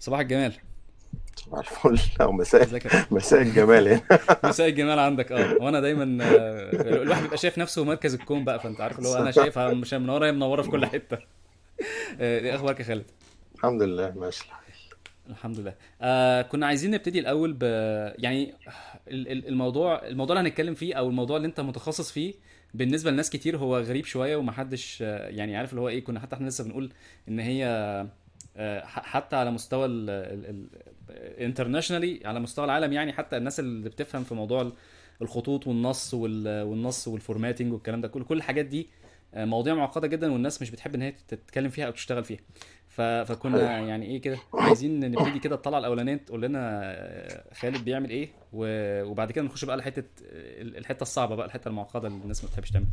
صباح الجمال. صباح الفل. أو مساء مساء الجمال هنا. مساء الجمال عندك. آه. وأنا دايما آه، الواحد بيبقى شايف نفسه مركز الكون بقى فأنت عارف اللي هو أنا شايفها مش منوره هي منورة في كل حتة. آه، إيه أخبارك يا خالد؟ الحمد لله ماشي الحال. الحمد لله. آه كنا عايزين نبتدي الأول ب يعني ال- ال- الموضوع الموضوع اللي هنتكلم فيه أو الموضوع اللي أنت متخصص فيه بالنسبة لناس كتير هو غريب شوية ومحدش آه، يعني عارف اللي هو إيه كنا حتى إحنا لسه بنقول إن هي حتى على مستوى ال international على مستوى العالم يعني حتى الناس اللي بتفهم في موضوع ال- الخطوط والنص وال- والنص وال formatting والكلام ده كل كل الحاجات دي آه، مواضيع معقدة جدا والناس مش بتحب إن هي تتكلم فيها أو تشتغل فيها. فكنا يعني إيه كده عايزين نبتدي كده الطلعة الأولانية تقول لنا آه، خالد بيعمل إيه. وبعد كده نخش بقى لحتة ال- الحتة الصعبة بقى الحتة المعقدة اللي الناس ما بتحبش تعملها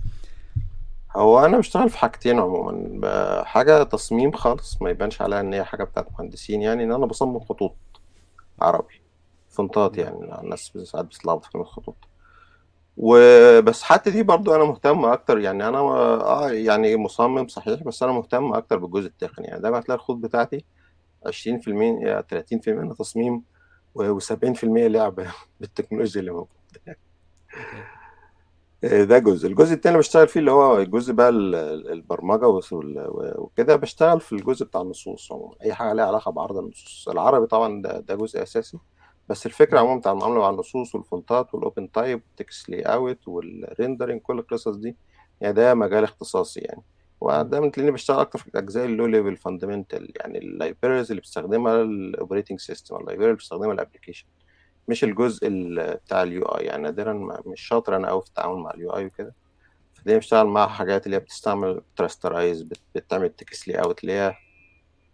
هو أنا بشتغل في حاجتين عموما حاجة تصميم خالص ما يبانش عليها إن هي حاجة بتاعت مهندسين يعني إن أنا بصمم خطوط عربي فونتات يعني الناس ساعات بتتلخبط في كلمه خطوط وبس حتى دي برضو أنا مهتم أكتر يعني أنا آه يعني مصمم صحيح بس أنا مهتم أكتر بالجزء التقني. يعني دايما هتلاقي الخطوط بتاعتي 20% يا 30% منها تصميم و70% لعب بالتكنولوجيا اللي موجودة. ده جزء. الجزء التاني بشتغل فيه اللي هو الجزء بقى ال- ال- البرمجة وس- وال- وكده بشتغل في الجزء بتاع النصوص عموما. أي حاجة ليها علاقة بعرض النصوص. العربي طبعا ده, ده جزء أساسي. بس الفكرة مم. عموما بتاع المعاملة مع النصوص والفونتات وال OpenType وال text layout وال rendering كل القصص دي يعني ده مجال اختصاصي يعني. مم. ودايما تلاقيني بشتغل أكتر في الأجزاء ال low level fundamental يعني ال libraries اللي بتستخدمها ال operating system ال libraries اللي بتستخدمها ال application مش الجزء ال- بتاع ال UI يعني نادرا مش شاطر أنا قوي في التعامل مع ال UI وكده فدي بشتغل مع حاجات اللي هي بتستعمل ت rasterize بتعمل text layout اللي هي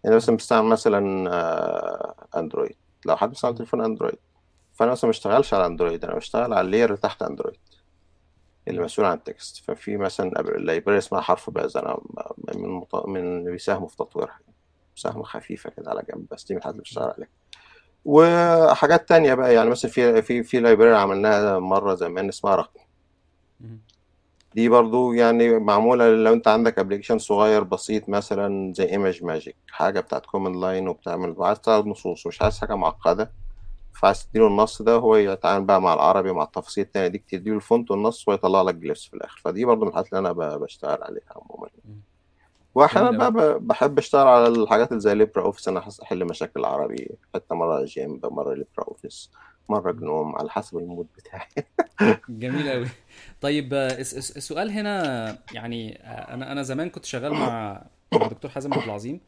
يعني مثلا بستعمل مثلا آه، Android لو حد بيستعمل. تليفون Android فأنا مثلا ما بشتغلش على Android أنا بشتغل على ال layer اللي تحت Android اللي. مسؤول عن ال text ففي مثلا library اسمها HarfBuzz أنا من. من اللي بيساهموا في تطويرها مساهمة خفيفة كده على جنب بس دي من الحاجات اللي بشتغل عليها وحاجات تانية بقى يعني مثلا في في في library عملناها مرة زمان اسمها رقم. دي برضو يعني معمولة لو انت عندك application صغير بسيط مثلا زي ImageMagick حاجة بتاعت command line وبتعمل وعايز تعرض نصوص ومش عايز حاجة معقدة فعايز تديله النص ده هو يتعامل بقى مع العربي ومع التفاصيل التانية دي تديله ال font والنص ويطلع لك glyphs في الآخر. فدي برضو من الحاجات اللي أنا ب- بشتغل عليها عموما. جميل بقى بحب أشتغل على الحاجات اللي زي LibreOffice. أنا حس- أحل مشاكل عربي حتى مرة GIMP مرة LibreOffice مرة مم. GNOME على حسب ال mood بتاعي. جميل قوي طيب آه، الس- الس- السؤال هنا يعني آه، أنا أنا زمان كنت شغال مع مع دكتور حازم عبد العظيم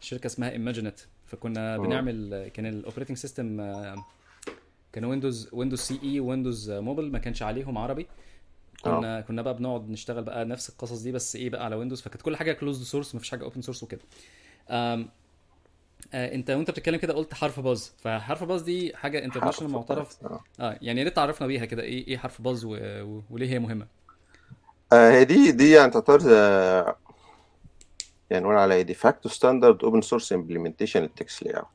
شركة اسمها Imaginet فكنا. بنعمل كان ال operating system كان Windows Windows CE Windows Mobile ما كانش عليهم عربي. آه. كنا كنا بقى بنقعد نشتغل بقى نفس القصص دي بس إيه بقى على Windows فكانت كل حاجة closed source مفيش حاجة open source وكده. آه، انت وانت بتتكلم كده قلت HarfBuzz. ف HarfBuzz دي حاجة international معترف باز آه. يعني يا ريت تعرفنا بيها كده إيه إيه HarfBuzz و... و... وليه هي مهمة؟ آه، هي دي دي يعني تعتبر آه، يعني نقول على de facto standard open source implementation ال text layout.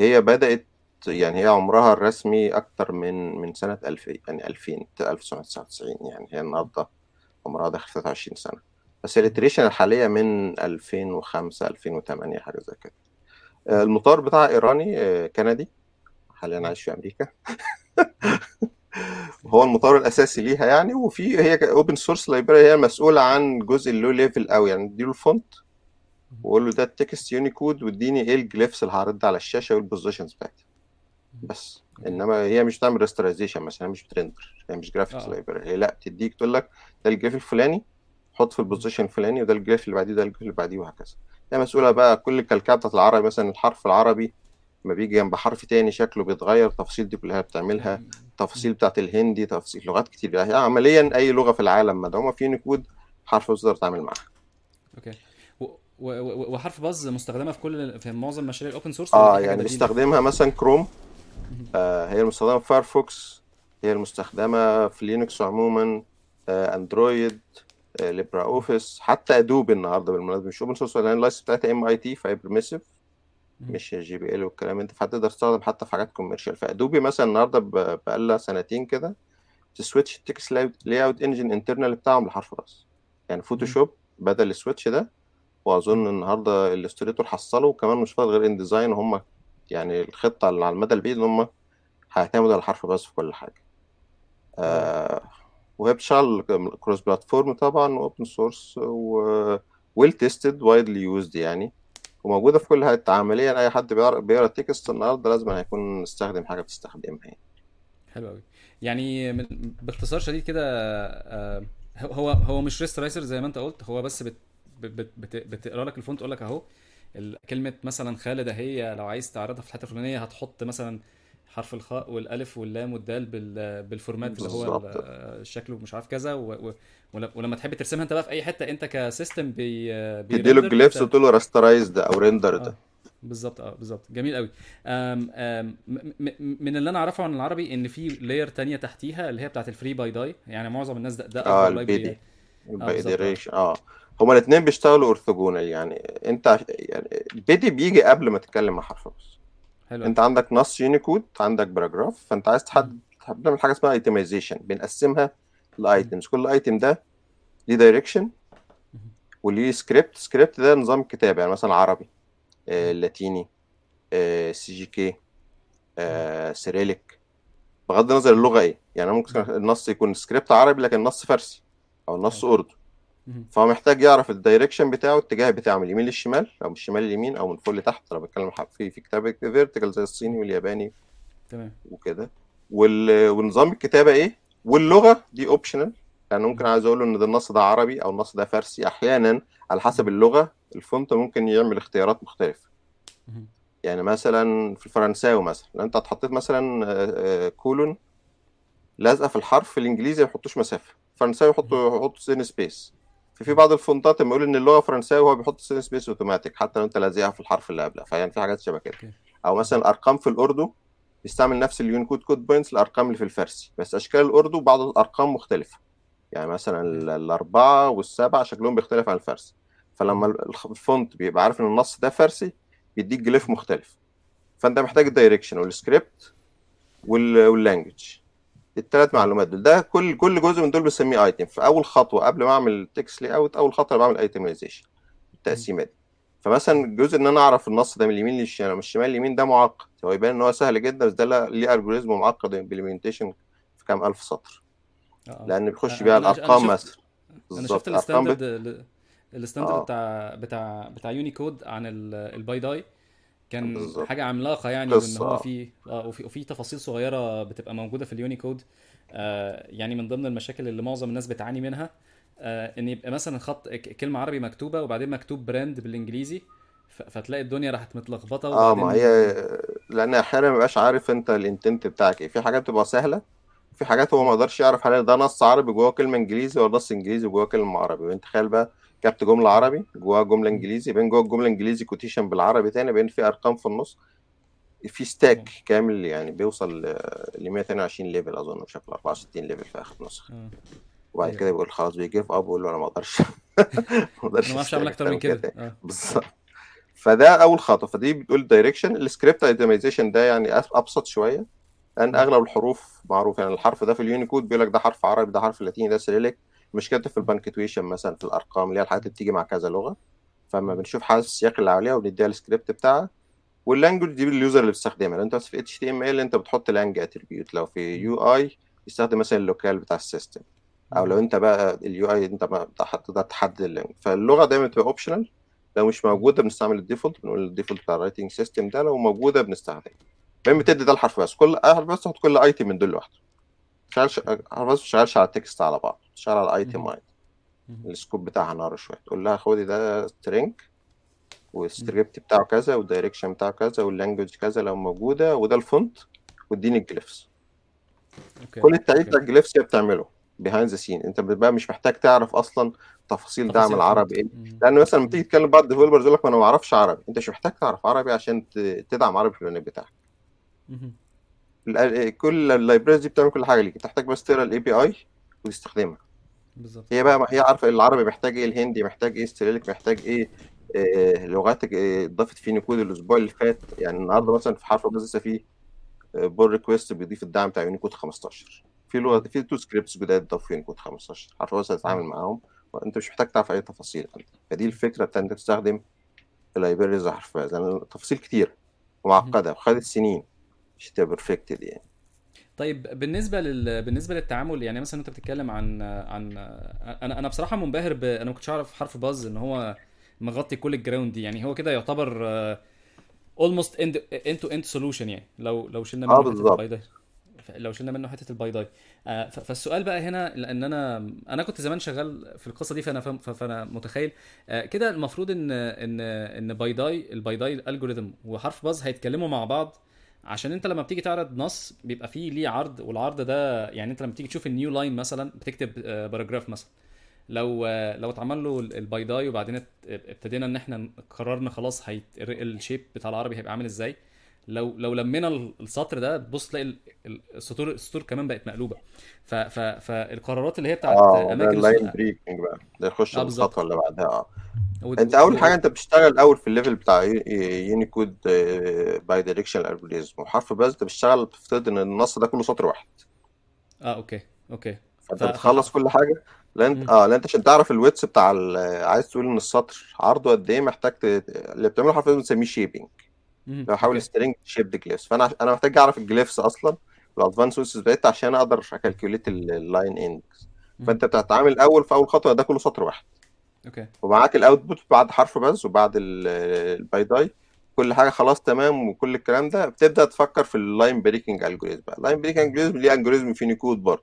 هي بدأت يعني هي عمرها الرسمي أكتر من من سنة 2000 يعني 2000 1999 يعني هي النهاردة عمرها داخل 23 سنة بس. ال iteration الحالية من 2005 2008 حاجة زي كده آه، مهم. المطور بتاعها إيراني آه، كندي حاليا. عايش في أمريكا. هو المطور الأساسي ليها يعني وفي هي open source library هي المسؤولة عن جزء ال low level قوي يعني اديله ال font. وقول له ده ال text Unicode واديني إيه ال glyphs اللي هرد على الشاشة وال positions بتاعتها مهم. بس. إنما هي مش بتعمل rasterization مثلا مش بت render هي مش graphics آه. library هي لأ تديك تقول لك ده ال glyph الفلاني حط في. ال position الفلاني وده ال glyph اللي بعديه ده ال glyph اللي بعديه وهكذا. هي مسؤولة بقى كل الكلكعات بتاعت العربي مثلا الحرف العربي لما بيجي جنب حرف تاني شكله بيتغير التفاصيل دي كلها بتعملها. التفاصيل بتاعت الهندي تفاصيل لغات كتير. يعني عمليا أي لغة في العالم مدعومة في يونيكود حرف تقدر تعمل معاها. Okay. و HarfBuzz مستخدمة في كل في معظم مشاريع ال open source آه يعني بيستخدمها مثلا كروم. آه هي المستخدمة في Firefox هي المستخدمة في Linux عموما آه Android آه LibreOffice حتى Adobe النهارده بالمناسبة. مش open source لأن ال license بتاعتها MIT فهي permissive مهم. مش GPL والكلام انت فهتقدر تستخدم حتى في حاجات commercial ف Adobe مثلا النهارده بقالها سنتين كده ت switch ال text layout engine internal بتاعهم ل HarfBuzz. يعني. Photoshop بدأ ال switch ده وأظن النهارده Illustrator حصله وكمان مش فاضل غير InDesign وهم يعني الخطة اللي على المدى البعيد إن هم هيعتمدوا على ال HarfBuzz في كل حاجة. آه وهي بتشتغل cross platform طبعا و open source well tested widely used يعني. وموجودة في كل حتة عمليا. أي حد بيقرأ text النهارده لازم هيكون استخدم حاجة بتستخدمها يعني. حلو قوي يعني من باختصار شديد كده آه، هو هو مش rasterizer زي ما أنت قلت. هو بس بت بت بت بتقرأ لك ال font تقول لك أهو كلمة مثلا خالد اهي لو عايز تعرضها في الحتة الفلانية هتحط مثلا حرف الخاء والألف واللام والدال بال- بال format اللي هو الشكل ومش عارف كذا و- و- ول- ولما تحب ترسمها انت بقى في أي حتة انت ك system بي تديله ال glyphs وتقول له rasterized أو render آه. بالظبط آه بالظبط. جميل قوي. أم أم م- م- من اللي أنا أعرفه عن العربي إن في layer تانية تحتيها اللي هي بتاعت ال FriBidi يعني معظم الناس ده, ده آه library ال bidi آه. هما الاثنين بيشتغلوا orthogonal يعني أنت يعني ال bidi بيجي قبل ما تتكلم مع HarfBuzz. حلو أنت عندك نص يونيكود عندك paragraph فأنت عايز تحدد بنعمل حاجة اسمها itemization بنقسمها ل items كل item ده ليه direction وليه script script ده نظام كتابه يعني مثلا عربي آه لاتيني آه CJK آه Cyrillic بغض النظر اللغة إيه. يعني ممكن النص يكون سكريبت عربي لكن نص فارسي أو نص أيوه اردو. فهو محتاج يعرف ال direction بتاعه الاتجاه بتاعه من اليمين للشمال أو من الشمال لليمين أو من فوق لتحت أنا بتكلم في في كتابه vertical زي الصيني والياباني تمام وكده. ونظام الكتابة إيه واللغة دي optional يعني ممكن. عايز أقول له إن ده النص ده عربي أو النص ده فارسي أحيانا على حسب. اللغة ال font ممكن يعمل اختيارات مختلفة. يعني مثلا في الفرنساوي مثلا لو أنت حطيت مثلا آه، آه، colon لازقه في الحرف الإنجليزي ما يحطوش مسافة الفرنساوي. يحطوا يحطوا thin space مهم. بعض الفونتات لما يقول إن اللغة فرنساوي هو بيحط thin space automatic حتى لو أنت لازقها في الحرف اللي قبلها. فيعني في حاجات شبه كده. أو. مثلا الأرقام في الأردو بيستعمل نفس ال Unicode code points الارقام اللي في الفارسي. بس أشكال الأردو بعض الأرقام مختلفة. يعني مثلا الأربعة والسبعة شكلهم بيختلف عن الفارسي. فلما ال font بيبقى عارف إن النص ده فارسي بيديك glyph مختلف. فأنت محتاج ال direction وال script وال- وال language الثلاث معلومات دول. ده كل كل جزء من دول بسميه item في أول خطوة قبل ما أعمل text layout أول خطوة بعمل itemization مهم. التقسيمة دي. فمثلا الجزء إن أنا أعرف النص ده من اليمين للشمال من الشمال لليمين ده معقد. هو يبان إن هو سهل جدا بس ده ليه algorithm معقد implementation في كام ألف سطر. آه. لأن بيخش آه، بيها الأرقام مثلا. أنا شفت. ال standard ال standard آه. بتاع بتاع بتاع يونيكود عن ال- ال bidi كان بالظبط. حاجة عملاقة يعني وإن هو في آه وفي, وفي تفاصيل صغيرة بتبقى موجودة في اليونيكود آه يعني من ضمن المشاكل اللي معظم الناس بتعاني منها آه إن يبقى مثلا خط كلمة عربي مكتوبة وبعدين مكتوب brand بالإنجليزي فتلاقي الدنيا راحت متلخبطة آه ما هي لأن أحيانا ما بيبقاش عارف أنت ال intent بتاعك إيه. في حاجات بتبقى سهلة في حاجات هو ما. يقدرش يعرف هل ده نص عربي جواه كلمة إنجليزي ولا نص إنجليزي جواه كلمة عربي. وانت تخيل بقى كتبت جملة عربي جواها جملة. إنجليزي بين جوه الجمله إنجليزي quotation بالعربي تاني بين في أرقام في النص في stack. كامل يعني بيوصل ل 122 level أظن بشكل 64 level في آخر نسخة. وبعد كده بيقول خلاص بي give up ويقول له أنا ما أقدرش. ما أقدرش ما أعرفش أعمل أكتر من كده. آه. بالظبط. فده أول خطوة. فدي بتقول ال direction ال script itemization ده يعني أبسط شوية. لأن. أغلب الحروف معروف. يعني الحرف ده في اليونيكود بيقول لك ده حرف عربي ده حرف لاتيني ده Cyrillic. مشكلته في مم. ال punctuation مثلا في الأرقام اللي هي الحاجات اللي بتيجي مع كذا لغة فلما مم. بنشوف حاجة السياق اللي عليها وبنديها السكريبت بتاعها وال language دي ال user اللي بيستخدمها لو انت في HTML انت بتحط lang attribute لو في. UI يستخدم مثلا ال locale بتاع ال system أو لو. انت بقى ال UI انت تقدر تحدد ال lang فاللغة دايما بتبقى optional لو مش. موجودة بنستعمل ال default بنقول ال default بتاع ال writing system ده لو موجودة بنستخدمه المهم مم. بتدي ده ل HarfBuzz كل HarfBuzz تحط كل item من دول لوحده شغالش شغالش على ال text على بعض. شغال على مم. واحد. مم. ال scope بتاعها narrow شوية. تقول لها خدي ده string. والسكريبت بتاعه كذا وال direction بتاعه كذا وال language كذا لو موجودة وده ال font واديني ال glyphs كل التعريف بتاع ال glyphs هي بتعمله behind the scene أنت بتبقى مش محتاج تعرف أصلا تفاصيل دعم العربي. إيه. لأن مثلا لما. تيجي تتكلم بعض ال developers يقول لك ما أنا ما أعرفش عربي. أنت مش محتاج تعرف عربي عشان تدعم عربي في البرنامج بتاعك. كل ال libraries دي بتعمل كل حاجة ليك. تحتاج بس تقرأ ال API وتستخدمها. بالظبط. هي بقى هي عارفة العربي محتاج إيه الهندي محتاج إيه ال Cyrillic محتاج إيه آه، لغات آه، اتضافت في نيكود الأسبوع اللي فات. يعني النهارده. مثلا في HarfBuzz لسه في pull request بيضيف الدعم بتاع يونيكود 15 في لغة. في two scripts جداد اتضافوا في يونيكود 15 HarfBuzz هتتعامل. معاهم. انت مش محتاج تعرف أي تفاصيل. فدي الفكرة بتاعت انت تستخدم ال libraries حرفيا لأن التفاصيل كتير ومعقدة. وخدت سنين تبقى perfected يعني. طيب بالنسبة لل... بالنسبة للتعامل يعني مثلا أنت بتتكلم عن عن أنا أنا بصراحة منبهر ب... أنا ما كنتش أعرف HarfBuzz إن هو مغطي كل ال ground دي. يعني هو كده يعتبر almost end end to end solution يعني. لو لو شلنا منه حتة بالظبط. ال bidi لو شلنا منه حتة ال bidi. آه، فالسؤال بقى هنا لأن أنا أنا كنت زمان شغال في القصة دي فأنا فاهم فأنا متخيل. آه، كده المفروض إن إن إن bidi ال bidi algorithm و HarfBuzz هيتكلموا مع بعض عشان انت لما بتيجي تعرض نص بيبقى فيه ليه عرض والعرض ده يعني انت لما تيجي تشوف ال new line مثلا بتكتب paragraph مثلا. لو آه، لو اتعمل له ال bidi وبعدين ابتدينا ان إحنا قررنا خلاص هيت ال shape بتاع العربي هيبقى عامل إزاي. لو لو لمينا السطر ده تبص تلاقي ال- ال- السطور السطور كمان بقت مقلوبة. ف ف فالقرارات اللي هي بتاعت ده اماكن ال line breaking بقى. ده يخش في الخطوة اللي بعدها آه. أنت أول حاجة أنت بتشتغل الأول في ال level بتاع Unicode bidirectional algorithm و HarfBuzz أنت بتشتغل بتفترض إن النص ده كله سطر واحد. آه okay okay. فأنت ف بتخلص كل حاجة. لأن مم. آه لأن أنت عشان تعرف ال widths بتاع ال- عايز تقول إن السطر عرضه قد إيه محتاج ت... اللي بتعمله HarfBuzz بنسميه shaping. لو حاول string shape glyphs فأنا. أنا محتاج أعرف ال glyphs أصلا وال advance widths بتاعتها عشان أقدر ا calculate ال line index. فأنت بتتعامل الأول في أول خطوة ده كله سطر واحد. okay. ومعاك ال output بعد HarfBuzz وبعد ال- ال bidi كل حاجة خلاص تمام وكل الكلام ده بتبدأ تفكر في ال line breaking algorithm بقى. ال line breaking algorithm ليه algorithm في نيكود برضه.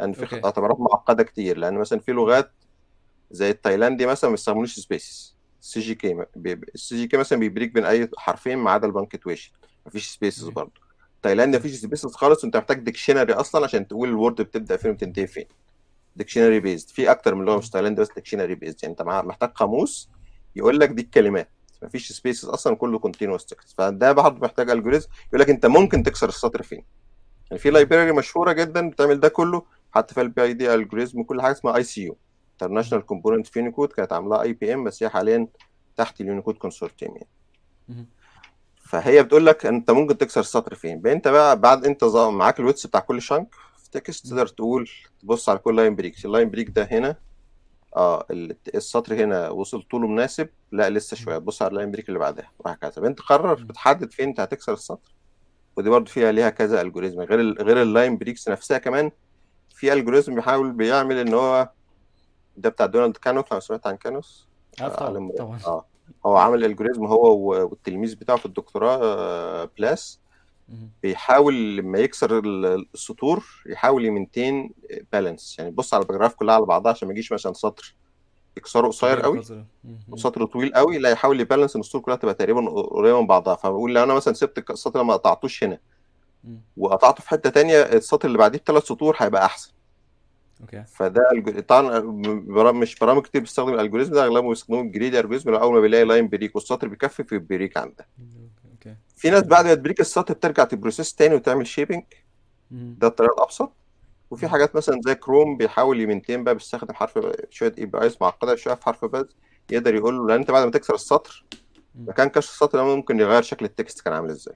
لأن في اعتبارات معقدة كتير لأن مثلا في لغات زي التايلاندي مثلا ما بيستخدموش spaces ال CJK ال CJK مثلا بي break بين أي حرفين ما عدا ال punctuation مفيش spaces برضه تايلاند مفيش spaces خالص وأنت محتاج dictionary أصلا عشان تقول ال word بتبدأ فين وتنتهي فين. dictionary based في أكتر من لغة مش مم. تايلاندي بس dictionary based يعني أنت محتاج قاموس يقول لك دي الكلمات. مفيش spaces أصلا كله continuous text فده برضه محتاج algorithm يقول لك أنت ممكن تكسر السطر فين. يعني في. library مشهورة جدا بتعمل ده كله. حتى في ال bidi algorithm كل حاجة اسمها ICU. International Components for Unicode كانت عاملاها IBM بس هي حاليا تحت ال Unicode Consortium يعني. فهي بتقول لك أنت ممكن تكسر السطر فين أنت بقى بعد أنت معاك ال widths بتاع كل chunk في text. تقدر تقول تبص على كل line break ال line break ده هنا آه ال- السطر هنا وصل طوله مناسب لا لسه. شوية تبص على ال line break اللي بعدها وهكذا أنت قرر. بتحدد فين أنت هتكسر السطر ودي برضه فيها ليها كذا algorithm غير ال غير ال line breaks نفسها كمان في algorithm بيحاول بيعمل إن هو ده بتاع Donald Knuth لو سمعت عن Knuth؟ طبعا طبعا. آه. هو عامل algorithm هو والتلميذ بتاعه في الدكتوراه آه، Plass. بيحاول لما يكسر ال- السطور يحاول ي maintain balance يعني بص على ال paragraph كلها على بعضها عشان ما يجيش مثلا سطر. يكسره قصير قوي. وسطر طويل قوي لا يحاول ي balance إن السطور كلها تبقى تقريبا قريبه من بعضها. فبقول لو أنا مثلا سبت السطر ما قطعتوش هنا. وقطعته في حتة تانية السطر اللي بعديه بثلاث سطور هيبقى أحسن. okay فده طبعا برا- مش برامج كتير بتستخدم ال algorithm ده أغلبهم بيستخدموا ال greedy algorithm أول ما بيلاقي line break والسطر بيكفي في break عندها okay في ناس بعد ما ت break السطر بترجع ت process تاني وتعمل shaping. ده الطريقة الأبسط وفي. حاجات مثلا زي كروم بيحاول ي maintain بقى بيستخدم HarfBuzz شوية APIs معقدة شوية في HarfBuzz يقدر يقول له لأن أنت بعد ما تكسر السطر. مكان كسر السطر ممكن يغير شكل ال text كان عامل إزاي.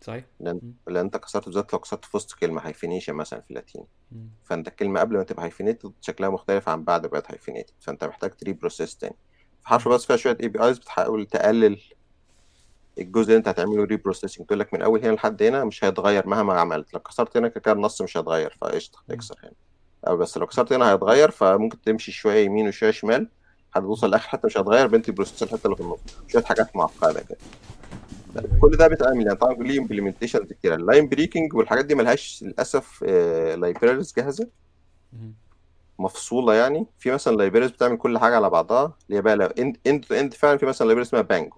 صحيح لأن. لأن انت كسرت بالذات لو كسرت في وسط كلمة hyphenation مثلا في اللاتيني. فانت الكلمة قبل ما تبقى hyphenated شكلها مختلف عن بعد ما بقت hyphenated فانت محتاج ت reprocess تاني في HarfBuzz مم. بس فيها شوية APIs بتحاول تقلل الجزء اللي انت هتعمله reprocessing تقول لك من أول هنا لحد هنا مش هيتغير مهما عملت لو كسرت هنا كده النص مش هيتغير فقشطة. اكسر هنا أو بس لو كسرت هنا هيتغير فممكن تمشي شوية يمين وشوية شمال هتوصل لآخر حتة مش هيتغير بت reprocess الحته اللي في النص شوية حاجات معقدة كده كل ده بيتعمل يعني طبعا ليه implementations كتير ال line breaking والحاجات دي ملهاش للأسف libraries جاهزة. مم. مفصولة يعني. في مثلا libraries بتعمل كل حاجة على بعضها. اللي هي بقى لو end end to end فعلا في مثلا libraries اسمها Pango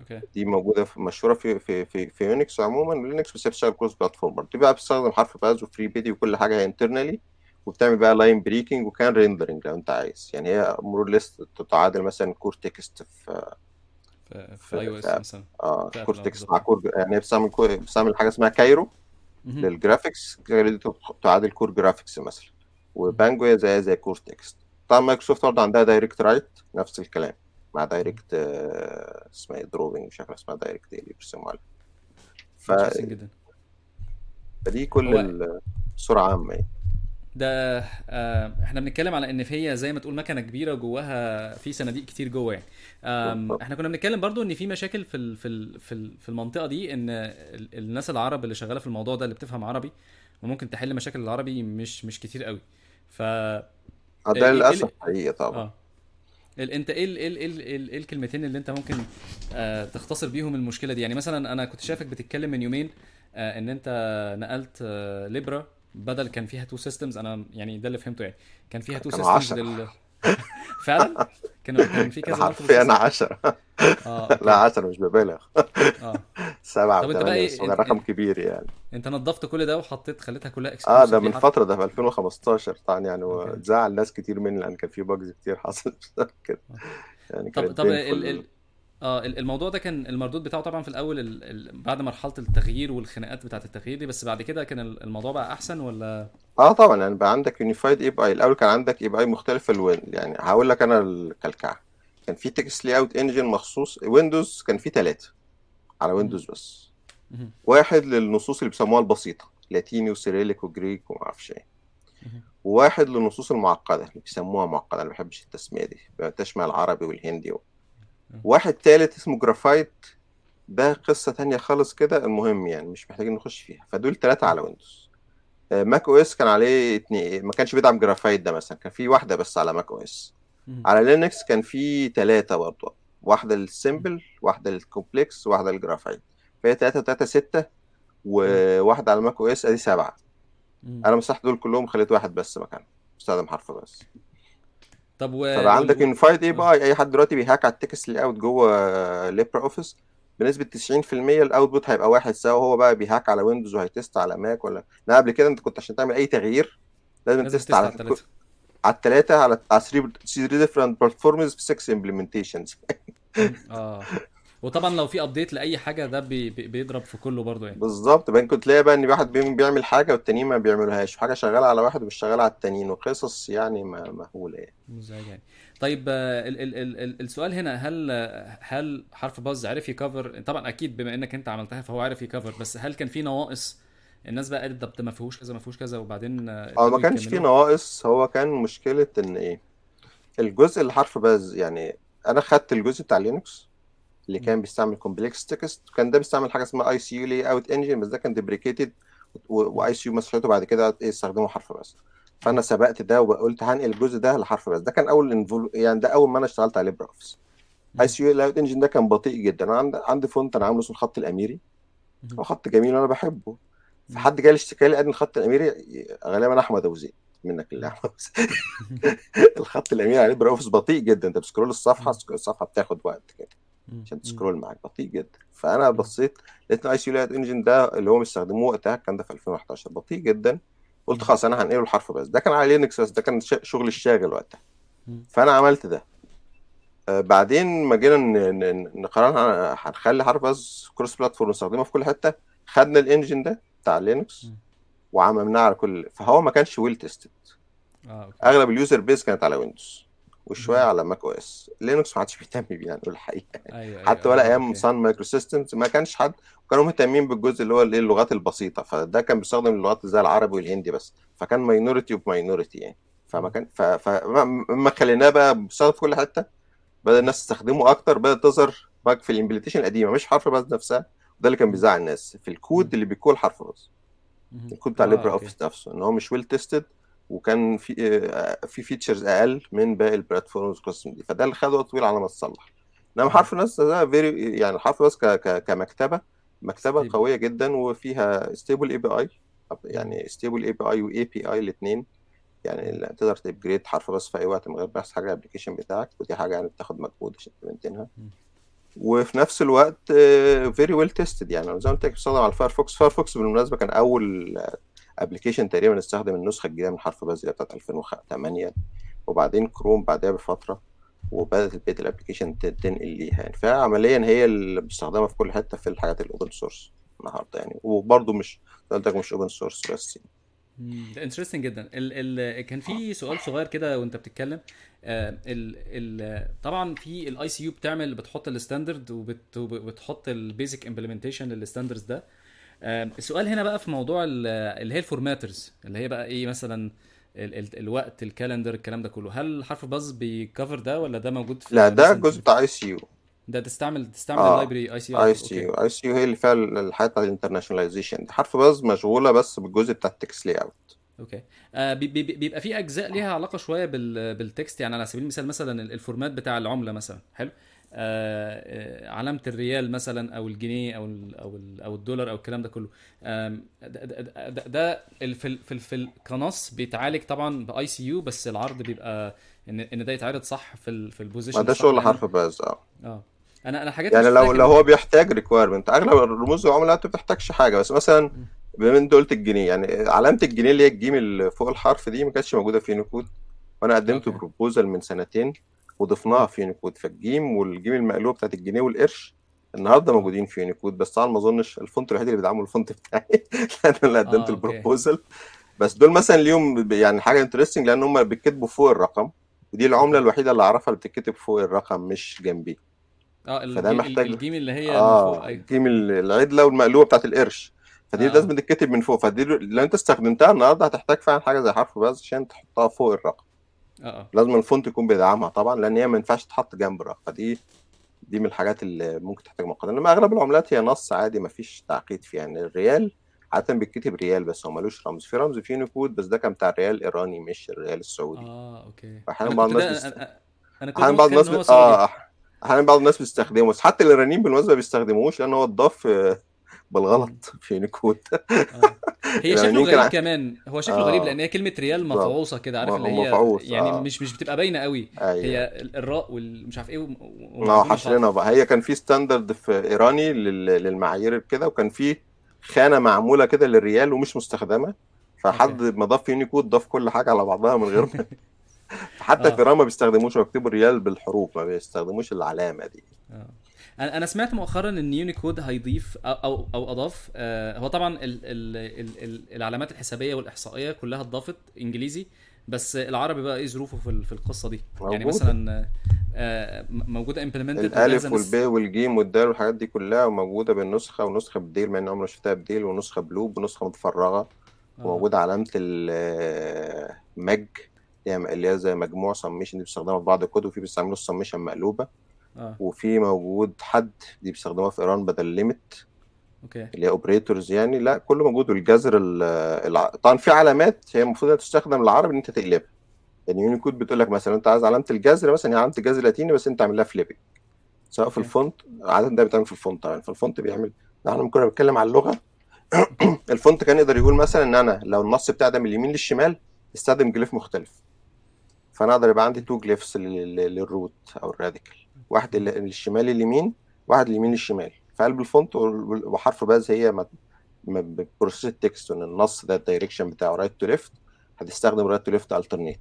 okay. دي موجودة في مشهورة في في في في يونكس عموما ولينكس بس هي بتشتغل cross platform دي بقى بتستخدم HarfBuzz و FriBidi وكل حاجة internally وبتعمل بقى line breaking وكمان rendering لو أنت عايز. يعني هي more or less تتعادل مثلا Core Text في في iOS مثلا. آه في Core Apple Text بالظبط مع Core يعني بتستعمل بتستعمل حاجة اسمها Cairo. لل graphics Cairo دي تعادل Core Graphics مثلا. مهم. و Pango هي زي زي Core Text طبعا مايكروسوفت برضه عندها DirectWrite نفس الكلام. مع. Direct آه، اسمها إيه drawing مش عارف اسمها Direct إيه اللي بيرسموا عليها ف... جدا. فدي كل هو ال- الصورة عامة يعني. ده آه إحنا بنتكلم على إن هي زي ما تقول مكنة كبيرة جواها في صناديق كتير جوه يعني. إحنا كنا بنتكلم برضو إن في مشاكل في ال في ال في ال في المنطقة دي إن ال- الناس العرب اللي شغالة في الموضوع ده اللي بتفهم عربي وممكن تحل مشاكل العربي مش مش كتير قوي. ف آه، ده للأسف حقيقي طبعا. آه. ال- أنت إيه إيه إيه ال- إيه الكلمتين اللي أنت ممكن آه تختصر بيهم المشكلة دي؟ يعني مثلا أنا كنت شايفك بتتكلم من يومين آه إن أنت نقلت آه Libre بدل كان فيها two systems أنا يعني ده اللي فهمته يعني. كان فيها two systems لل فعلا؟ كانوا كان في كان كذا حرفيا system عشرة. آه لا okay عشرة مش ببالغ. آه. سبعة طب أنت بقى إيه؟ رقم كبير يعني. أنت نظفت كل ده وحطيت خليتها كلها آه ده من فترة ده في 2015 طبعا يعني وزعل ناس كتير مني لأن كان في bugs كتير حصلت كده. آه. يعني طب طب ال آه ال- الموضوع ده كان المردود بتاعه طبعا في الأول ال... ال... بعد مرحلة التغيير والخناقات بتاعة التغيير دي بس بعد كده كان ال- الموضوع بقى أحسن ولا؟ آه طبعا. يعني بقى عندك unified API الأول كان عندك API مختلف في ال Win يعني هقول لك أنا الكلكعة. كان في text layout engine مخصوص ويندوز كان في ثلاثة على. ويندوز بس. واحد للنصوص اللي بيسموها البسيطة لاتيني و Cyrillic و Greek وما أعرفش إيه. وواحد للنصوص المعقدة اللي بيسموها معقدة أنا ما بحبش التسمية دي تشمل العربي والهندي و... واحد تالت اسمه جرافايت ده قصة تانية خالص كده المهم يعني مش محتاجين نخش فيها فدول ثلاثة على ويندوز macOS كان عليه اتنين ما كانش بيدعم جرافايت ده مثلا كان في واحدة بس على macOS. على لينكس كان في ثلاثة برضه واحدة لل simple واحدة لل complex واحدة للجرافايت فهي 3 3 6 مهم. وواحدة على Mac OS أدي سبعة مهم. أنا مسحت دول كلهم خليت واحد بس مكانه استخدم HarfBuzz طب و وال... عندك. unified API أي حد دلوقتي بي hack على ال text layout جوه LibreOffice بنسبة 90% ال output هيبقى واحد سواء هو بقى بي hack على Windows وهي test على Mac ولا؟ لا قبل كده أنت كنت عشان تعمل أي تغيير لازم لازم ت test على على الثلاثه على الثلاثه على على 3 3 different platforms في 6 implementations. آه. وطبعا لو في update لأي حاجة ده بي... بي... بيضرب في كله برضه يعني. بالظبط كنت تلاقي بقى إن واحد بيعمل حاجة والتانيين ما بيعملوهاش وحاجه شغالة على واحد ومش شغالة على التانيين وقصص يعني مهولة يعني. مزعج يعني. طيب آه، ال ال ال ال السؤال هنا هل هل HarfBuzz عرف ي cover؟ طبعا أكيد بما إنك أنت عملتها فهو عارف ي cover بس هل كان في نواقص؟ الناس بقى قالت ده ما فيهوش كذا ما فيهوش كذا وبعدين هو ما كانش يكملوا نواقص هو كان مشكلة إن إيه؟ الجزء اللي HarfBuzz يعني أنا خدت الجزء بتاع Linux اللي. كان بيستعمل complex text كان ده بيستعمل حاجة اسمها ICU layout engine بس ده كان deprecated و ICU مسحته بعد كده استخدموا HarfBuzz فأنا سبقت ده وقلت هنقل الجزء ده ل HarfBuzz ده كان أول يعني ده أول ما أنا اشتغلت على LibreOffice. ICU layout engine ده كان بطيء جدا أنا عندي عندي font أنا عامله اسمه الخط الأميري. هو خط جميل وأنا بحبه. فحد جالي اشتكى لي قال لي الخط الأميري غالبا أحمد أبو زيد منك لله. الخط الأميري عليه LibreOffice بطيء جدا أنت بت scroll الصفحة. الصفحة بتاخد وقت كده. عشان. ت scroll معاك بطيء جدا. فأنا. بصيت لقيت ال ICU layout engine ده اللي هم بيستخدموه وقتها كان ده في 2011 بطيء جدا. قلت. خلاص أنا هنقله ل HarfBuzz. ده كان على Linux بس ده كان شغل الشاغل وقتها. فأنا عملت ده. آه، بعدين ما جينا نقرر هن- هنخلي HarfBuzz cross platform نستخدمه في كل حتة. خدنا ال engine ده بتاع Linux مم. وعممناه على كل فهو ما كانش well tested أغلب ال user base كانت على Windows وشوية. على Mac OS. Linux ما حدش بيهتم بيه يعني نقول الحقيقة أيوه أيوه حتى ولا آه أيام okay Sun Microsystems ما كانش حد كانوا مهتمين بالجزء اللي هو الايه اللغات البسيطة فده كان بيستخدم اللغات زي العربي والهندي بس فكان minority of minority يعني فما. كان. فما خليناه بقى بيستخدم في كل حتة بدأ الناس تستخدمه أكتر بدأت تظهر bugs في ال implementation القديمة مش HarfBuzz نفسها وده اللي كان. بيزعل الناس في. الكود اللي بيكون حرف بس. الكود بتاع ليبرا أوكي اوفيس نفسه إن هو مش ويل تيستد وكان في آه، في فيتشرز أقل من باقي البلاتفورمز القسم دي فده اللي خد وقت طويل على ما اتصلح إنما. حرف الناس ده فيري يعني حرف ك كمكتبة مكتبة قوية جدا وفيها ستيبل اي بي اي. يعني ستيبل اي بي اي واي بي اي الاثنين يعني تقدر تبجريد حرف بس في أي وقت من غير بس حاجة الابلكيشن بتاعك ودي حاجة يعني بتاخد مجهود عشان تمنتنها مم. وفي نفس الوقت very well tested يعني زي ما قلت لك على ال Firefox Firefox بالمناسبة كان أول application تقريبا استخدم النسخة الجديدة من HarfBuzz اللي بتاعت 2008 وبعدين كروم بعدها بفترة وبدأت بقيه ال application تنقل ليها يعني. فعمليا هي اللي بستخدمها في كل حتة في الحاجات ال open source النهارده يعني. وبرضه مش قلت مش open source بس يعني. interesting جدا. ال ال كان في سؤال صغير كده وأنت بتتكلم. آه ال ال طبعا في ال ICU بتعمل بتحط ال standard وبت وبتحط ال basic implementation لل standards ده. السؤال هنا بقى في موضوع ال- اللي هي ال formatters اللي هي بقى إيه مثلا ال ال الوقت ال calendar الكلام ده كله. هل HarfBuzz بي cover ده ولا ده موجود في لا ده الجزء بتاع ICU ده تستعمل تستعمل آه ال library IC أكتر سي يو اي سي يو هي اللي فيها الحاجات بتاعت ال internationalization دي. HarfBuzz مشغولة بس بالجزء بتاع ال text layout okay. آه بي بي بيبقى في أجزاء ليها علاقة شوية بال بال text يعني على سبيل المثال مثلا ال format بتاع العملة مثلا. حلو. آه آه، علامة الريال مثلا أو الجنيه أو ال أو ال أو الدولار أو الكلام ده كله. ده, ده, في في في كنص بيتعالج طبعا ب ICU بس العرض بيبقى ان إن ده يتعرض صح في ال في ال position ده شغل يعني؟ حرف باز آه. آه. أنا أنا حاجات يعني لو لو هو بيحتاج requirement أغلب الرموز العملات ما بتحتاجش حاجة بس مثلا بما إن انت قلت الجنيه يعني علامة الجنيه اللي هي الجيم اللي فوق الحرف دي ما كانتش موجودة في يونيكود وأنا قدمت proposal من سنتين. وضفناها في يونيكود فالجيم والجيم المقلوب بتاعت الجنيه والقرش النهارده آه موجودين في يونيكود بس طبعا ما أظنش ال font الوحيد اللي بيدعمه ال font بتاعي. أنا اللي قدمت آه okay. ال proposal. بس دول مثلا ليهم يعني حاجة interesting لأن هم بيتكتبوا فوق الرقم. ودي العملة الوحيدة اللي أعرفها اللي بتتكتب فوق الرقم مش جنبيه آه فده محتاج الجيم اللي هي من فوق آه أيوه. الجيم ال- العدلة والمقلوبة بتاعت القرش. آه فدي آه. لازم تتكتب من فوق. فدي لو أنت استخدمتها النهارده هتحتاج فعلا حاجة زي HarfBuzz عشان تحطها فوق الرقم. آه آه. لازم ال font يكون بيدعمها طبعا لأن هي ما ينفعش تتحط جنب الرقم فدي دي من الحاجات اللي ممكن تحتاج مقارنه انما أغلب العملات هي نص عادي ما فيش تعقيد فيها. يعني الريال عاده بيتكتب ريال بس هو ملوش رمز. في رمز في يونيكود بس ده كان بتاع الريال الإيراني مش الريال السعودي. آه okay. فاحيانا أنا بعض الناس بيست... أنا, كنت بعض الناس بت... آه أحيانا بعض الناس بيستخدمه بس حتى الإيرانيين بالمناسبة ما بيستخدموش لأن هو اتضاف آه،. بالغلط في يونيكود آه. هي شكله الايرانيين كان غريب كمان. هو شكله غريب لأن هي كلمة ريال مفعوصة كده عارف اللي هي مفعوص يعني آه. مش مش بتبقى باينة قوي. أيوه. هي ال- الراء والمش عارف إيه وم- آه حشرنا بقى. هي كان في standard في إيراني لل- للمعايير كده وكان في خانة معمولة كده للريال ومش مستخدمة. فحد ما ضاف يونيكود ضاف كل حاجة على بعضها من غير حتى في آه. ايران ما بيستخدموش بيكتبوا الريال بالحروف ما بيستخدموش العلامة دي. آه. أنا أنا سمعت مؤخرا إن يونيكود هيضيف أو أو, أو أضاف آه هو طبعا ال ال ال ال العلامات الحسابية والإحصائية كلها اتضافت إنجليزي بس العربي بقى إيه ظروفه في في القصة دي؟ يعني موجودة. مثلا آه م- موجودة وجاهزه الألف ناس والب والجيم والدال والحاجات دي كلها موجودة بالنسخة ونسخة بديل مع ان عمري ما شفتها بديل ونسخة بلوب ونسخة متفرغة وموجودة علامة المج اللي هي زي مجموع سميشن دي بيستخدمها في بعض الكتب وفي بيستعملوا السميشن مقلوبة. آه. وفي موجود حد دي بيستخدموها في إيران بدل limit okay. اللي هي operators يعني. لا كله موجود والجذر الع... طبعا في علامات هي المفروض إنها تستخدم العربي إن أنت تقلبها. يعني يونيكود بتقول لك مثلا أنت عايز علامة الجذر مثلا هي علامة الجذر لاتيني بس أنت عامل لها flipping سواء في ال font عادة ده بيتعمل في ال font طبعا. فال font بيعمل. إحنا كنا بنتكلم عن اللغة. ال font كان يقدر يقول مثلا إن أنا لو النص بتاعي ده من اليمين للشمال استخدم glyph مختلف. فأنا أقدر يبقى عندي two glyphs لل root أو ال radical واحد للشمال لليمين واحد لليمين للشمال في قلب ال font وحرف باز هي process ال text ان النص ده ال direction بتاعه right to left هتستخدم right to left alternate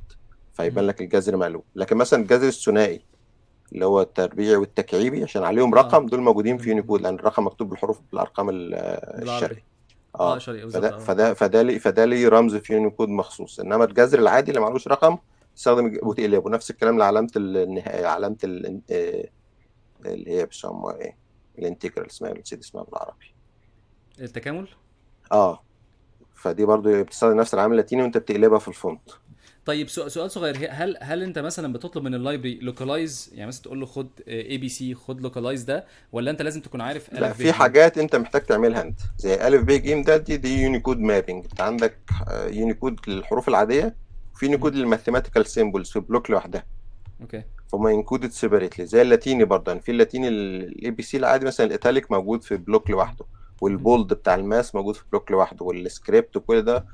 فيبان. لك الجذر مقلوب. لكن مثلا الجذر الثنائي اللي هو التربيعي والتكعيبي عشان عليهم آه. رقم دول موجودين في يونيكود لأن الرقم مكتوب بالحروف بالأرقام الشرقي. آه شرقي بالظبط. فده آه. فده فده فده ليه رمز في يونيكود مخصوص. إنما الجذر العادي اللي معلوش رقم تستخدم الج- مم. وتقلبه نفس الكلام لعلامة النهاية علامه ال- آه، اللي هي بيسموها إيه؟ ال integral اسمها نسيت اسمها بالعربي. التكامل؟ آه. فدي برضو بتستخدم نفس العامل اللاتيني وأنت بتقلبها في ال font. طيب سؤال صغير هل هل أنت مثلا بتطلب من ال library localize يعني مثلا تقول له خد ABC خد localize ده ولا أنت لازم تكون عارف لا في حاجات أنت محتاج تعملها أنت. زي ألف ب ج ده دي دي يونيكود mapping أنت عندك آه، يونيكود للحروف العادية وفي. يونيكود لل mathematical symbols في block لوحدها. okay. فهم encoded separately زي اللاتيني برضه. يعني في اللاتيني ال ABC العادي مثلا ال italic موجود في block لوحده. وال bold بتاع ال math موجود في block لوحده والسكريبت وكل ده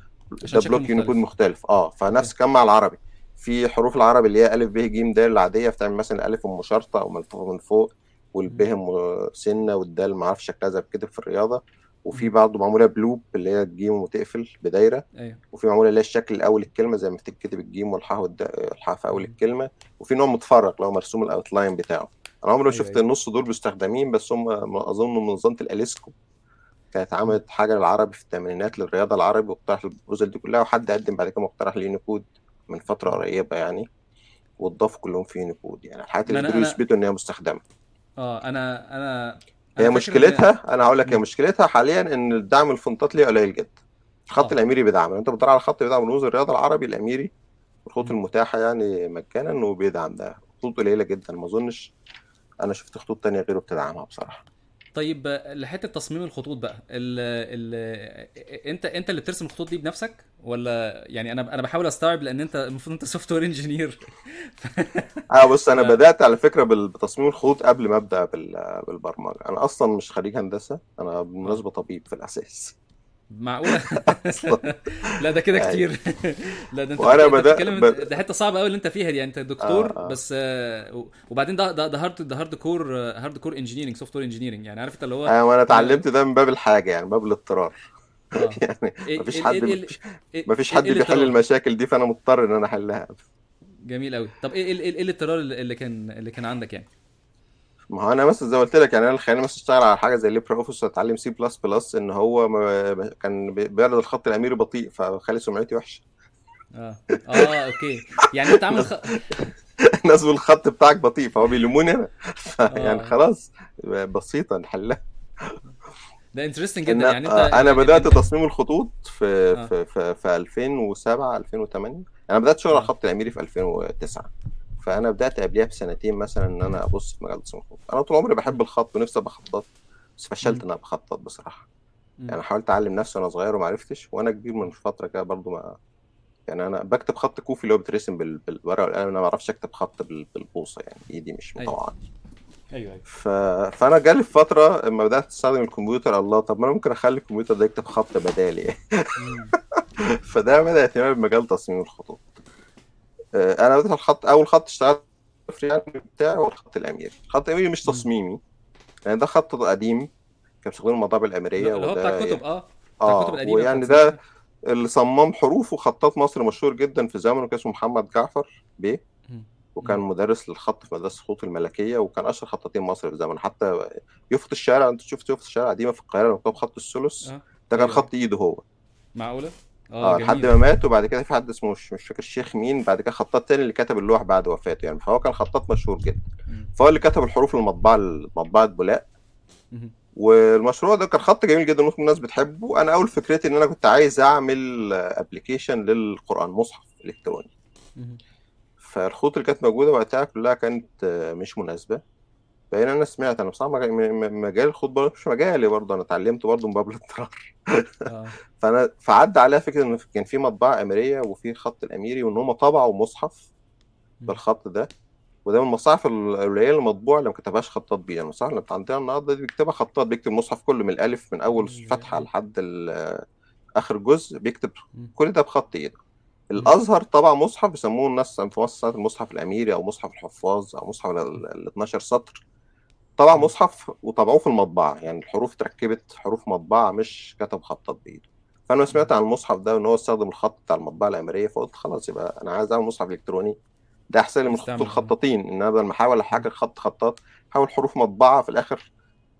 ده block يونيكود مختلف. آه فنفس كان مع العربي. في حروف العربي اللي هي ألف ب ج د العادية بتعمل مثلا ألف ام شرطة أو ملفوفه من فوق والب سنه والدال ما أعرفش شكلها زي في الرياضة. وفي. برضه معمولة بـ loop اللي هي الجيم وتقفل بدايرة أيوه وفي معمولة اللي هي الشكل الأول الكلمة زي ما بتتكتب الجيم والحاء والد... الحاء في أول مم. الكلمة وفي نوع متفرق اللي هو مرسوم ال outline بتاعه أنا عمري ما أيوه شفت أيوه النص دول مستخدمين بس هم أظن منظمة الأليسكو كانت. عملت حاجة للعربي في الثمانينات للرياضة العربي واقترح ال proposal دي كلها وحد قدم بعد كده مقترح ليونيكود من فترة. قريبة يعني واتضافوا كلهم في يونيكود يعني الحاجات اللي أنا قدروا أنا يثبتوا إن هي مستخدمة آه أنا أنا هي مشكلتها أنا هقول لك هي. مشكلتها حاليا إن الدعم ال fontات ليها قليل جدا. الخط آه. الأميري بيدعم أنت بتدور على خط بيدعم رموز الرياضة العربي الأميري الخطوط. المتاحة يعني مجانا وبيدعم ده. خطوط قليلة جدا ما أظنش أنا شفت خطوط تانية غيره بتدعمها بصراحة. طيب لحتة تصميم الخطوط بقى ال ال أنت أنت اللي بترسم الخطوط دي بنفسك؟ ولا يعني أنا أنا بحاول أستوعب لأن أنت المفروض أنت software engineer آه بص أنا بدأت على فكرة بتصميم الخطوط قبل ما أبدأ بال- بالبرمجة. أنا أصلا مش خريج هندسة أنا بالمناسبه طبيب في الأساس. معقولة؟ لا ده كده يعني كتير. لا ده أنت. وأنا بدات بتتكلم. ده حتة صعبة قوي اللي أنت فيها دي. يعني أنت دكتور آه بس آه، وبعدين ده ده hard ده hardcore hardcore engineering software engineering يعني عارف أنت اللي هو أيوه وأنا كنا اتعلمت ده من باب الحاجة يعني باب الاضطرار. يعني مفيش حد مفيش حد بيحل المشاكل دي فأنا مضطر إن أنا أحلها. جميل قوي طب إيه إيه إيه إيه الاضطرار اللي كان اللي كان عندك يعني؟ ما هو أنا مثلا زي ما قلت لك يعني أنا اللي خلاني مثلا أشتغل على حاجة زي LibreOffice واتعلم سي بلس بلس إن هو ما كان بي- بيعرض الخط الأميري بطيء فخلي سمعتي وحشة. آه. آه okay. يعني أنت عامل خ... الناس بالخط بتاعك بطيء فهو بيلوموني أنا. يعني آه. خلاص بسيطة نحلها. ده interesting إن جدا يعني أنت آه، أنا. ال... بدأت. تصميم الخطوط في آه في في, في 2007 2008 أنا بدأت شغل على آه الخط الأميري في 2009 فأنا بدأت قبلها بسنتين مثلا إن أنا أبص في مجال تصميم الخطوط أنا طول عمري بحب الخط ونفسي أبقى خطاط بس فشلت إن. أنا أبقى خطاط بصراحة مم. يعني حاولت أعلم نفسي وأنا صغير وما عرفتش وأنا كبير من فترة كده برضو ما يعني أنا بكتب خط كوفي اللي هو بيترسم بال- بالورقة والقلم أنا ما أعرفش أكتب خط بال- بالبوصة يعني إيدي مش مطوعه أيوه أيوه ف... فأنا جالي في فترة لما بدأت أستخدم الكمبيوتر الله طب ما أنا ممكن أخلي الكمبيوتر ده يكتب خط بدالي. فده بدأ اهتمامي بمجال تصميم الخطوط. آه، أنا بدأت الخط أول خط اشتغلت freelance بتاعي هو الخط الأميري. الخط الاميري مش. تصميمي. يعني ده خط قديم كان بيستخدمه المطابع الأميرية اللي هو بتاع الكتب آه. بتاع الكتب آه القديمه ويعني ده اللي صمم حروف وخطاط مصر مشهور جدا في زمنه كان اسمه محمد جعفر بيه. وكان. مدرس للخط في مدرسة الخطوط الملكية وكان أشهر خطاطين مصر في زمنه. حتى يافطة الشارع أنت شفت يافطة الشارع قديمة في القاهرة مكتوب خط الثلث؟ آه. ده كان أيوه. خط إيده هو. معقولة؟ آه آه لحد ما مات وبعد كده في حد اسمه مش, مش فاكر الشيخ مين بعد كده خطاط تاني اللي كتب اللوح بعد وفاته يعني. فهو كان خطاط مشهور جدا. فهو اللي كتب الحروف للمطبعة مطبعة بولاق. والمشروع ده كان خط جميل جدا ممكن الناس بتحبه. أنا أول فكرتي إن أنا كنت عايز أعمل ابلكيشن للقرآن مصحف إلكتروني. فالخطوط اللي كانت موجودة وقتها كلها كانت آه، مش مناسبة. فهنا أنا سمعت أنا بصراحة مجال, الخطوط برضه مش مجالي برضه أنا اتعلمت برضه من باب الاضطرار آه. فأنا فعدى عليها فكرة إن كان في مطبعة أميرية وفي خط الأميري وإن هم طبعوا مصحف. بالخط ده. وده من المصاحف القليلة المطبوعة اللي ما كتبهاش خطاط بيها. المصاحف اللي عندنا النهارده دي بيكتبها خطاط بيكتب مصحف كله من الألف من أول فتحة لحد ال- آخر جزء بيكتب. كل ده بخط إيده. الأزهر طبع مصحف بيسموه الناس في مصر المصحف الأميري أو مصحف الحفاظ أو مصحف ال ال 12 سطر طبع. مصحف وطبعوه في المطبعة يعني الحروف اتركبت حروف مطبعة مش كتب خطاط بإيده فأنا. سمعت عن المصحف ده إن هو استخدم الخط بتاع المطبعة الامريكيه فقلت خلاص يبقى أنا عايز أعمل مصحف إلكتروني ده احسن لي من خطوط الخطاطين إن أنا بدل ما أحاول. احاكي خط خطاط أحاول حروف مطبعة في الآخر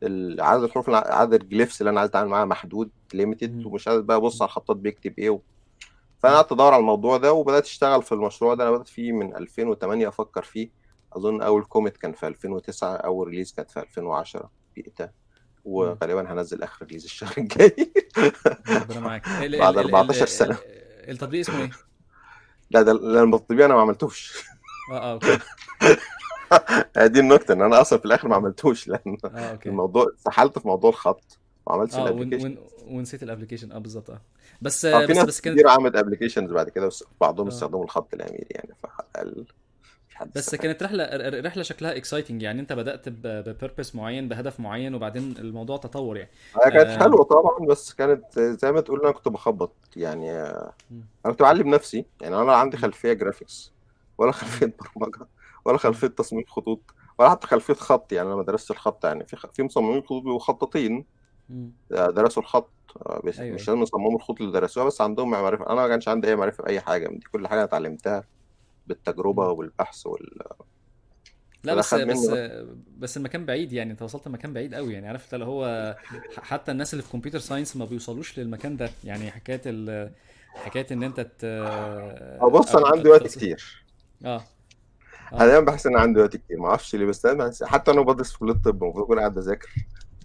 ال- عدد الحروف عدد ال glyphs اللي أنا عايز أتعامل معاها محدود limited. ومش عايز بقى أبص. على الخطاط بيكتب إيه. فانا. قعدت ادور على الموضوع ده وبدأت اشتغل في المشروع ده. أنا بدأت فيه من 2008 أفكر فيه. أظن أول commit كان في 2009 أول release كانت في 2010 بيتا مم. وغالبا هنزل آخر release الشهر الجاي. ربنا معاك. بعد ال ال 14 سنة. ال التطبيق اسمه إيه؟ لا ده التطبيق أنا ما عملتوش. آه آه okay. دي النكتة إن أنا أصلا في الآخر ما عملتوش لأن أوكي. الموضوع سحلت في موضوع الخط. ما عملتش ون ال application ون ونسيت ال application آه بالظبط. آه. بس في بس بس كانت كتير عملت applications بعد كده بس بعضهم آه. استخدموا الخط الأميري يعني فقال حد بس استفاد كانت رحله رحلة شكلها exciting يعني. أنت بدأت ب purpose معين بهدف معين وبعدين الموضوع تطور يعني. هي كانت آه. حلوة طبعا بس كانت زي ما تقول أنا كنت بخبط يعني. أنا مم. كنت بعلم نفسي يعني. أنا عندي. خلفية graphics ولا. خلفية برمجة ولا. خلفية تصميم خطوط ولا حتى خلفية خط يعني. أنا ما درست الخط يعني في في مصممين خطوط وخطاطين. درسوا الخط. آه، بس- أيوه مش أيوه. لازم يصمموا الخطوط اللي درسوها بس عندهم معرفة. أنا ما كانش عندي أي معرفة بأي حاجة دي. كل حاجة أنا اتعلمتها بالتجربة. والبحث وال... لا بس بس بس المكان بعيد يعني. أنت وصلت لمكان بعيد قوي يعني. عارف اللي هو حتى الناس اللي في كمبيوتر ساينس ما بيوصلوش للمكان ده. يعني حكاية ال حكاية إن أنت ت... أو بص أنا. عندي وقت. كتير. آه. أنا دايما بحس إن عندي وقت كتير. ما أعرفش ليه بس حتى أنا بدرس في كلية الطب المفروض أكون قاعد أذاكر.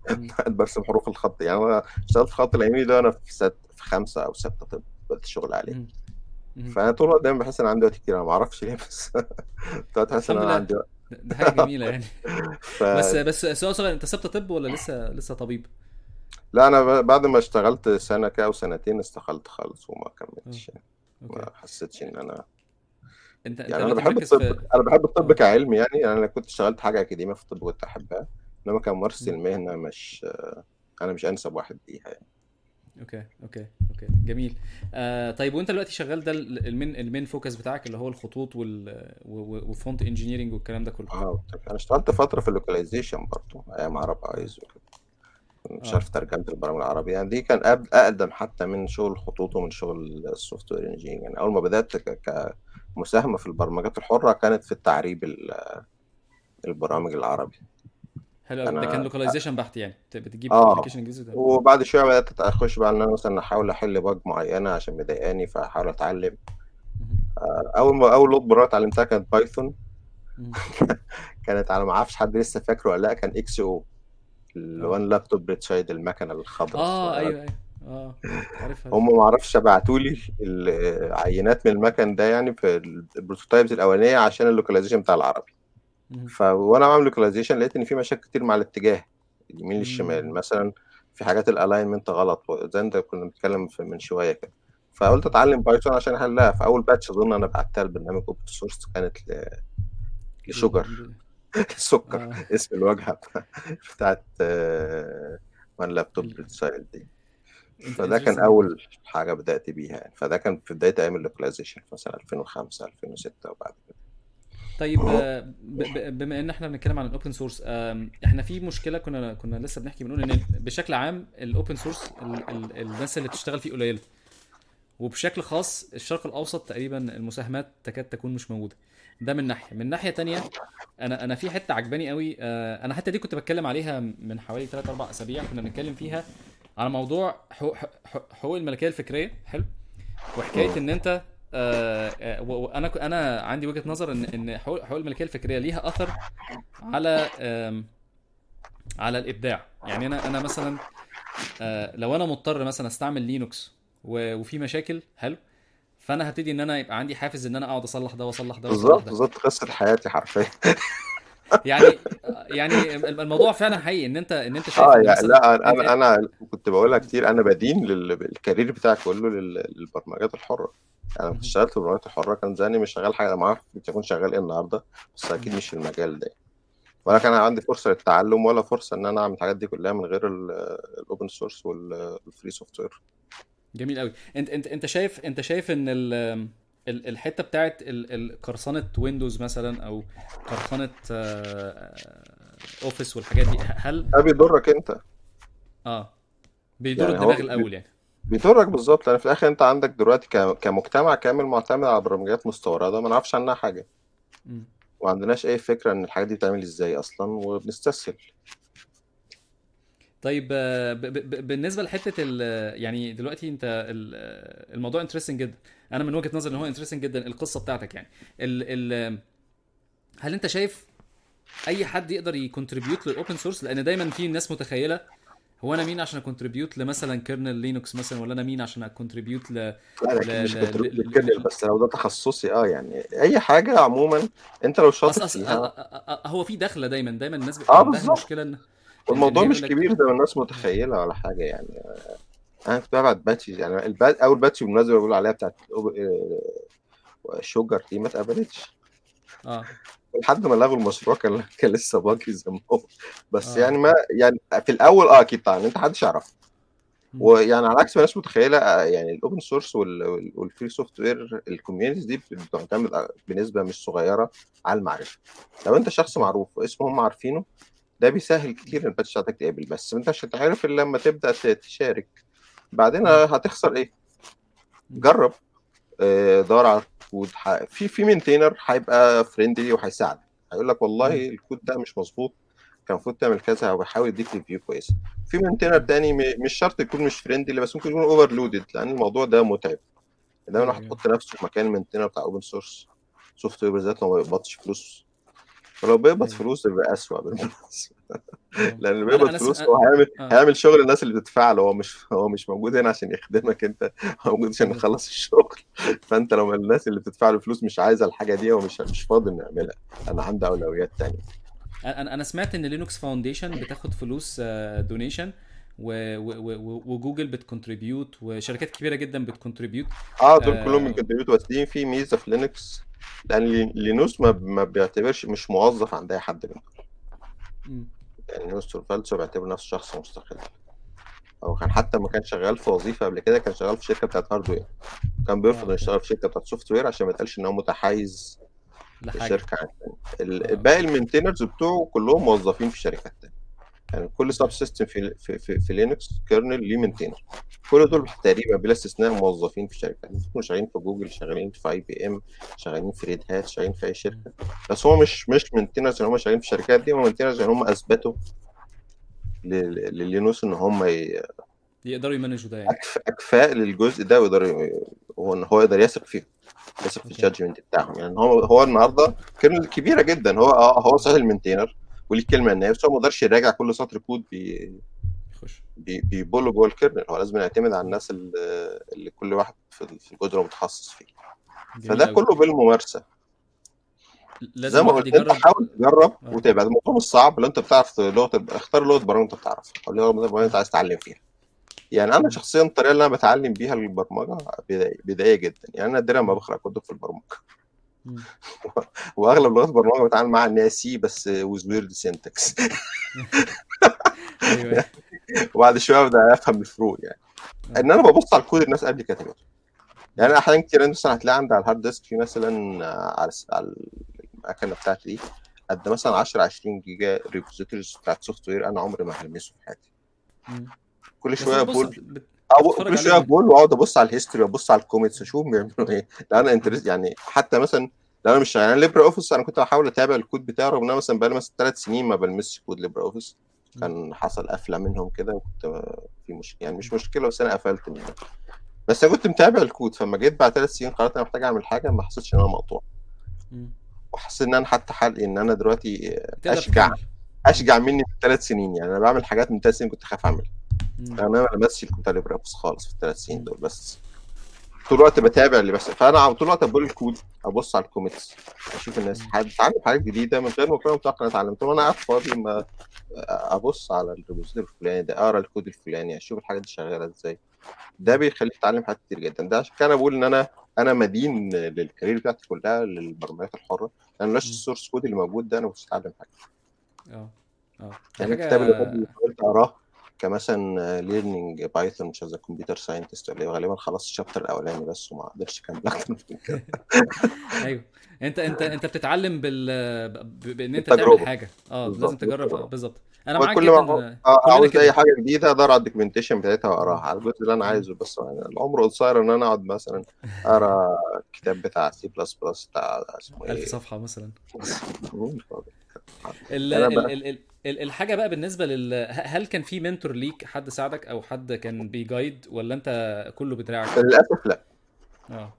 برسم حروف الخط. يعني أنا اشتغلت في خط اليمين ده وأنا في ست في خمسة أو ستة طب بدات الشغل عليه. فأنا طول الوقت دايما بحس إن عندي وقت كتير. أنا ما أعرفش ليه بس طلعت احس إن أنا عندي وقت. ده حاجة جميلة يعني. ف بس بس سؤال صغير أنت سبت طب ولا لسه لسه طبيب؟ لا أنا بعد ما اشتغلت سنة كده أو سنتين استقلت خالص وما كملتش يعني. ما حسيتش إن أنا انت أنت يعني أنا دلوقتي بحب الطب في أنا بحب الطب كعلم يعني. يعني أنا كنت اشتغلت حاجة أكاديمية في الطب كنت أحبها. إنما كممارسه مم. المهنه مش أنا مش أنسب واحد ليها يعني. okay okay okay. جميل. آه طيب وأنت دلوقتي شغال ده ال- ال main ال main focus بتاعك اللي هو الخطوط وال و font engineering والكلام ده كله. آه أنا اشتغلت فترة في ال localization برضه أيام Arabeyes وكده. مش آه. عارف ترجمة البرامج العربية. يعني دي كان قبل أقدم حتى من شغل الخطوط ومن شغل ال software engineering يعني أول ما بدأت كمساهمة في البرمجات الحرة كانت في التعريب ال- البرامج العربي. حلو قوي ده كان localization بحت يعني. بت- بتجيب آه. application آه وبعد شوية بدأت أخش بقى ان أنا مثلا أحاول أحل bug معينة عشان مضايقاني فأحاول أتعلم. مهم. أول ما أول لغه برمجه اتعلمتها كانت Python. كانت على ما أعرفش حد لسه فاكره ولا لأ كان XO آه. ال One Laptop per Child المكنة الخضراء. آه أيوه أيوه. آه عارفها هم ما أعرفش بعتوا لي العينات من المكن ده يعني في ال prototypes الأولانية عشان ال localization بتاع العربي. مهم. ف وأنا بعمل localization لقيت إن في مشاكل كتير مع الاتجاه اليمين للشمال. مثلا في حاجات ال alignment غلط زي أنت كنا بنتكلم من شوية كده. فقلت أتعلم Python عشان أحلها. في أول patch أظن أنا بعتها لبرنامج open source كانت ل Sugar. السكر آه. اسم الواجهة بتاعت One Laptop per Child دي. فده كان أول حاجة بدأت بيها. يعني فده كان في بداية أيام ال localization مثلا 2005 2006 وبعد كده. طيب آه، بما إن إحنا بنتكلم عن ال open source إحنا في مشكلة كنا كنا لسه بنحكي بنقول إن بشكل عام ال open source الناس اللي بتشتغل فيه قليلة. وبشكل خاص الشرق الأوسط تقريبا المساهمات تكاد تكون مش موجودة. ده من ناحية. من ناحية تانية أنا أنا في حتة عجباني قوي آه، أنا الحته دي كنت بتكلم عليها من حوالي 3 4 أسابيع كنا بنتكلم فيها على موضوع حقوق الملكية الفكرية. حلو. وحكاية إن أنت آه، آه، و- وأنا ك- أنا عندي وجهة نظر ان إن حقوق الملكية الفكرية ليها أثر على على الإبداع. يعني أنا أنا مثلا آه، لو أنا مضطر مثلا أستعمل Linux وفي مشاكل حلو فأنا هبتدي إن أنا يبقى عندي حافز إن أنا أقعد أصلح ده وأصلح ده وأصلح بالظبط ده. بالظبط قصه حياتي حرفيا. يعني يعني الموضوع فعلا حقيقي إن أنت إن أنت شايف آه يعني لا أنا أنا كنت بقولها كتير أنا بدين لل- ال career بتاعي كله لل- للبرمجات الحرة. يعني لما مهم. اشتغلت في البرمجات الحرة كان زماني مش شغال حاجة ما اعرف كنت أكون شغال إيه النهارده؟ بس أكيد. مش في المجال ده. ولا كان عندي فرصة للتعلم ولا فرصة إن أنا أعمل الحاجات دي كلها من غير ال open source وال free software جميل قوي أنت أنت أنت شايف أنت شايف إن الحتة بتاعت قرصنة Windows مثلا أو قرصنة Office والحاجات دي هل ده بيضرك أنت. آه بيضر يعني المقام الأول يعني. بيضرك بالظبط. لأن في الآخر أنت عندك دلوقتي كمجتمع كامل معتمد على برمجيات مستوردة ما نعرفش عنها حاجة. وما عندناش أي فكرة إن الحاجات دي بتعمل إزاي أصلا وبنستسهل. طيب آه، بالنسبة لحتة يعني دلوقتي أنت ال- الموضوع interesting جدا. أنا من وجهة نظري ان هو interesting جدا القصة بتاعتك يعني. ال ال هل انت شايف اي حد يقدر ي contribute لل open source لأن دايما في ناس متخيلة هو أنا مين عشان أ contribute لمثلا kernel Linux مثلا ولا أنا مين عشان أ contribute ل لا مش ل كنت ل- بتكلم ل- بس لو ده تخصصي آه يعني اي حاجة عموما انت لو شاطر فيها. هو في دخلة دايما دايما الناس بيبقى آه عندها بالظبط. مشكلة ان هي مش كبير زي ما الناس متخيلة ولا حاجة يعني. أنا كنت ببعت patches يعني ال patch أول patch بالمناسبة بقول عليها بتاعت Sugar دي ما اتقبلتش آه. لحد ما لغوا المشروع كان كان لسه باقي زي ما هو بس آه. يعني ما يعني في الأول آه أكيد طبعا أنت محدش يعرف مم. ويعني على عكس ما الناس متخيلة آه، يعني ال open source وال free software ال communities دي بتعتمد بنسبة مش صغيرة على المعرفة. لو أنت شخص. معروف واسمه هم عارفينه ده بيسهل كتير إن ال patch بتاعتك تقبل بس انت مش هتعرف إلا لما تبدأ تشارك. بعدين. هتخسر إيه. جرب آه، دور على الكود ح- في في maintainer هيبقى friendly وهيساعدك هيقول لك والله. الكود ده مش مظبوط كان المفروض تعمل كذا أو بيحاول يديك review كويسه في maintainer. تاني مش شرط يكون مش friendly بس ممكن يكون overloaded لأن الموضوع ده متعب دايما الواحد يحط نفسه في مكان ال maintainer بتاع open source software بالذات لو ما بيقبضش فلوس ولو بيقبض أيوه. فلوس يبقى أسوأ بالمناسبة آه لأن اللي بيقبض. فلوس هو هيعمل آه، هيعمل شغل الناس اللي بتدفع له. هو مش هو مش موجود هنا عشان يخدمك أنت. هو موجود عشان بالظبط يخلص الشغل. فأنت لو الناس اللي بتدفع له فلوس مش عايزة الحاجة دي هو مش مش فاضي إنه يعملها أنا عندي أولويات تانية. أنا أنا سمعت إن Linux Foundation بتاخد فلوس donation وجوجل بت contribute وشركات كبيرة جدا بت contribute آه دول كلهم من آه contribute واصلين في ميزة في Linux لأن لي- لينوس ما ما بيعتبرش مش موظف عند أي حد منهم. يعني لينوس تورفالدس و بيعتبر نفسه شخص مستقل. أو كان حتى ما كان شغال في وظيفة قبل كده كان شغال في شركة بتاعت hardware كان بيرفض انه يشتغل في شركة بتاعت software عشان ما يتقالش إن هو متحيز لشركة. عن التانية آه. ال- باقي okay ال maintainers بتوعه كلهم موظفين في شركات. يعني كل subsystem في في في, في Linux kernel ليه maintainer كل. دول تقريبا بلا استثناء موظفين في شركات ممكن شغالين في جوجل شغالين في IBM شغالين في Red Hat شغالين في أي. شركة. بس هو مش مش maintainers ان هم شغالين في الشركات دي هم maintainers ان هم أثبتوا للينوس إن هم ي- يقدروا ي manage وا ده يعني. أكف- أكفاء للجزء ده ويقدر ي- هو إن هو يقدر يثق فيهم يثق في ال judgment بتاعهم. يعني هو هو النهارده kernel كبيرة جدا. هو آه هو صحيح ال maintainer وليه كلمة النهائيه بس هو ما يقدرش يراجع كل سطر كود بي بي pull وا جوه ال kernel. هو لازم يعتمد على الناس اللي, كل واحد في الجزء هو متخصص فيه. فده قوي كله بالممارسة. زي لازم ما الواحد قلت أنت حاول تجرب آه. وتبعد الموضوع مش صعب. لو أنت بتعرف لغة اختار لغة برمجة أنت بتعرفها. أو لغة برمجة أنت عايز تتعلم فيها. يعني أنا. شخصيا الطريقة اللي أنا بتعلم بيها البرمجة بدائية جدا. يعني أنا نادرا ما. بقرأ كتب في البرمجة. وأغلب لغات البرمجة بتعامل معاها ان هي C بس with weird syntax وبعد شوية ابدا أفهم الفروق يعني. إن أنا ببص على الكود الناس قبل كتبته يعني أحيانا كتير مثلا هتلاقي عندي على ال hard disk في مثلا على على المكنه بتاعتي دي قد مثلا 10 20 جيجا repositories بتاعت software أنا عمري ما هلمسه في حياتي. كل شوية ب pull كل شوية عليهم ب pull واقعد أبص على ال history وابص على ال commits أشوف بيعملوا إيه لأن أنا interested يعني حتى مثلا لو أنا مش شغال LibreOffice أنا كنت بحاول أتابع الكود بتاعه رغم ان أنا مثلا بقالي مثلا ثلاث سنين ما بلمسش code LibreOffice. كان حصل قفلة منهم كده وكنت في مشكله يعني مش مشكلة بس أنا قفلت منها بس أنا كنت متابع الكود فلما جيت بعد ثلاث سنين قررت أنا محتاج أعمل حاجة ما حسيتش إن أنا مقطوع. وحسيت إن أنا حتى حل إن أنا دلوقتي أشجع أشجع مني من ثلاث سنين يعني أنا بعمل حاجات من ثلاث سنين كنت خايف أعملها. يعني أنا ما لمستش ال code LibreOffice خالص في الثلاث سنين. دول بس. طول الوقت بتابع اللي بس فأنا طول الوقت ب pull ال code أبص على ال commits أشوف الناس. اتعلم حاجات جديدة من غير ما اكون متوقع ان اتعلم طول ما أنا قاعد فاضي ما أبص على ال repository الفلاني ده أقرأ الكود الفلاني أشوف الحاجات دي شغالة إزاي. ده. بيخليك تتعلم حاجات كتير جدا. ده عشان كده أنا بقول إن أنا أنا مدين لل career بتاعتي كلها للبرمجيات الحرة. لأن مم. ال source code اللي موجود ده أنا مش هتعلم حاجة. آه. آه. يعني الكتاب اللي حاولت أقراه كمثلا learning Python مش as computer scientist اللي غالبا خلصت ال chapter الأولاني بس وما قدرتش أكمل أكتر من كده. أيوه. أنت أنت أنت بتتعلم بال بإن أنت تعمل حاجة. آه لازم تجرب. بالتجربة. بالظبط. أنا معاك جدا ما آه، آه، عاوز أي حاجة جديدة ادور على ال documentation بتاعتها وأقراها. على الجزء اللي أنا. عايزه بس يعني العمر قصير إن أنا أقعد مثلا أقرأ الكتاب بتاع سي بلس بلس بتاع اسمه إيه؟ صفحة مثلا. ال ال الحاجة بقى بالنسبة لل هل كان في mentor ليك حد ساعدك أو حد كان بي guide ولا أنت كله بدراعك للأسف لأ. آه.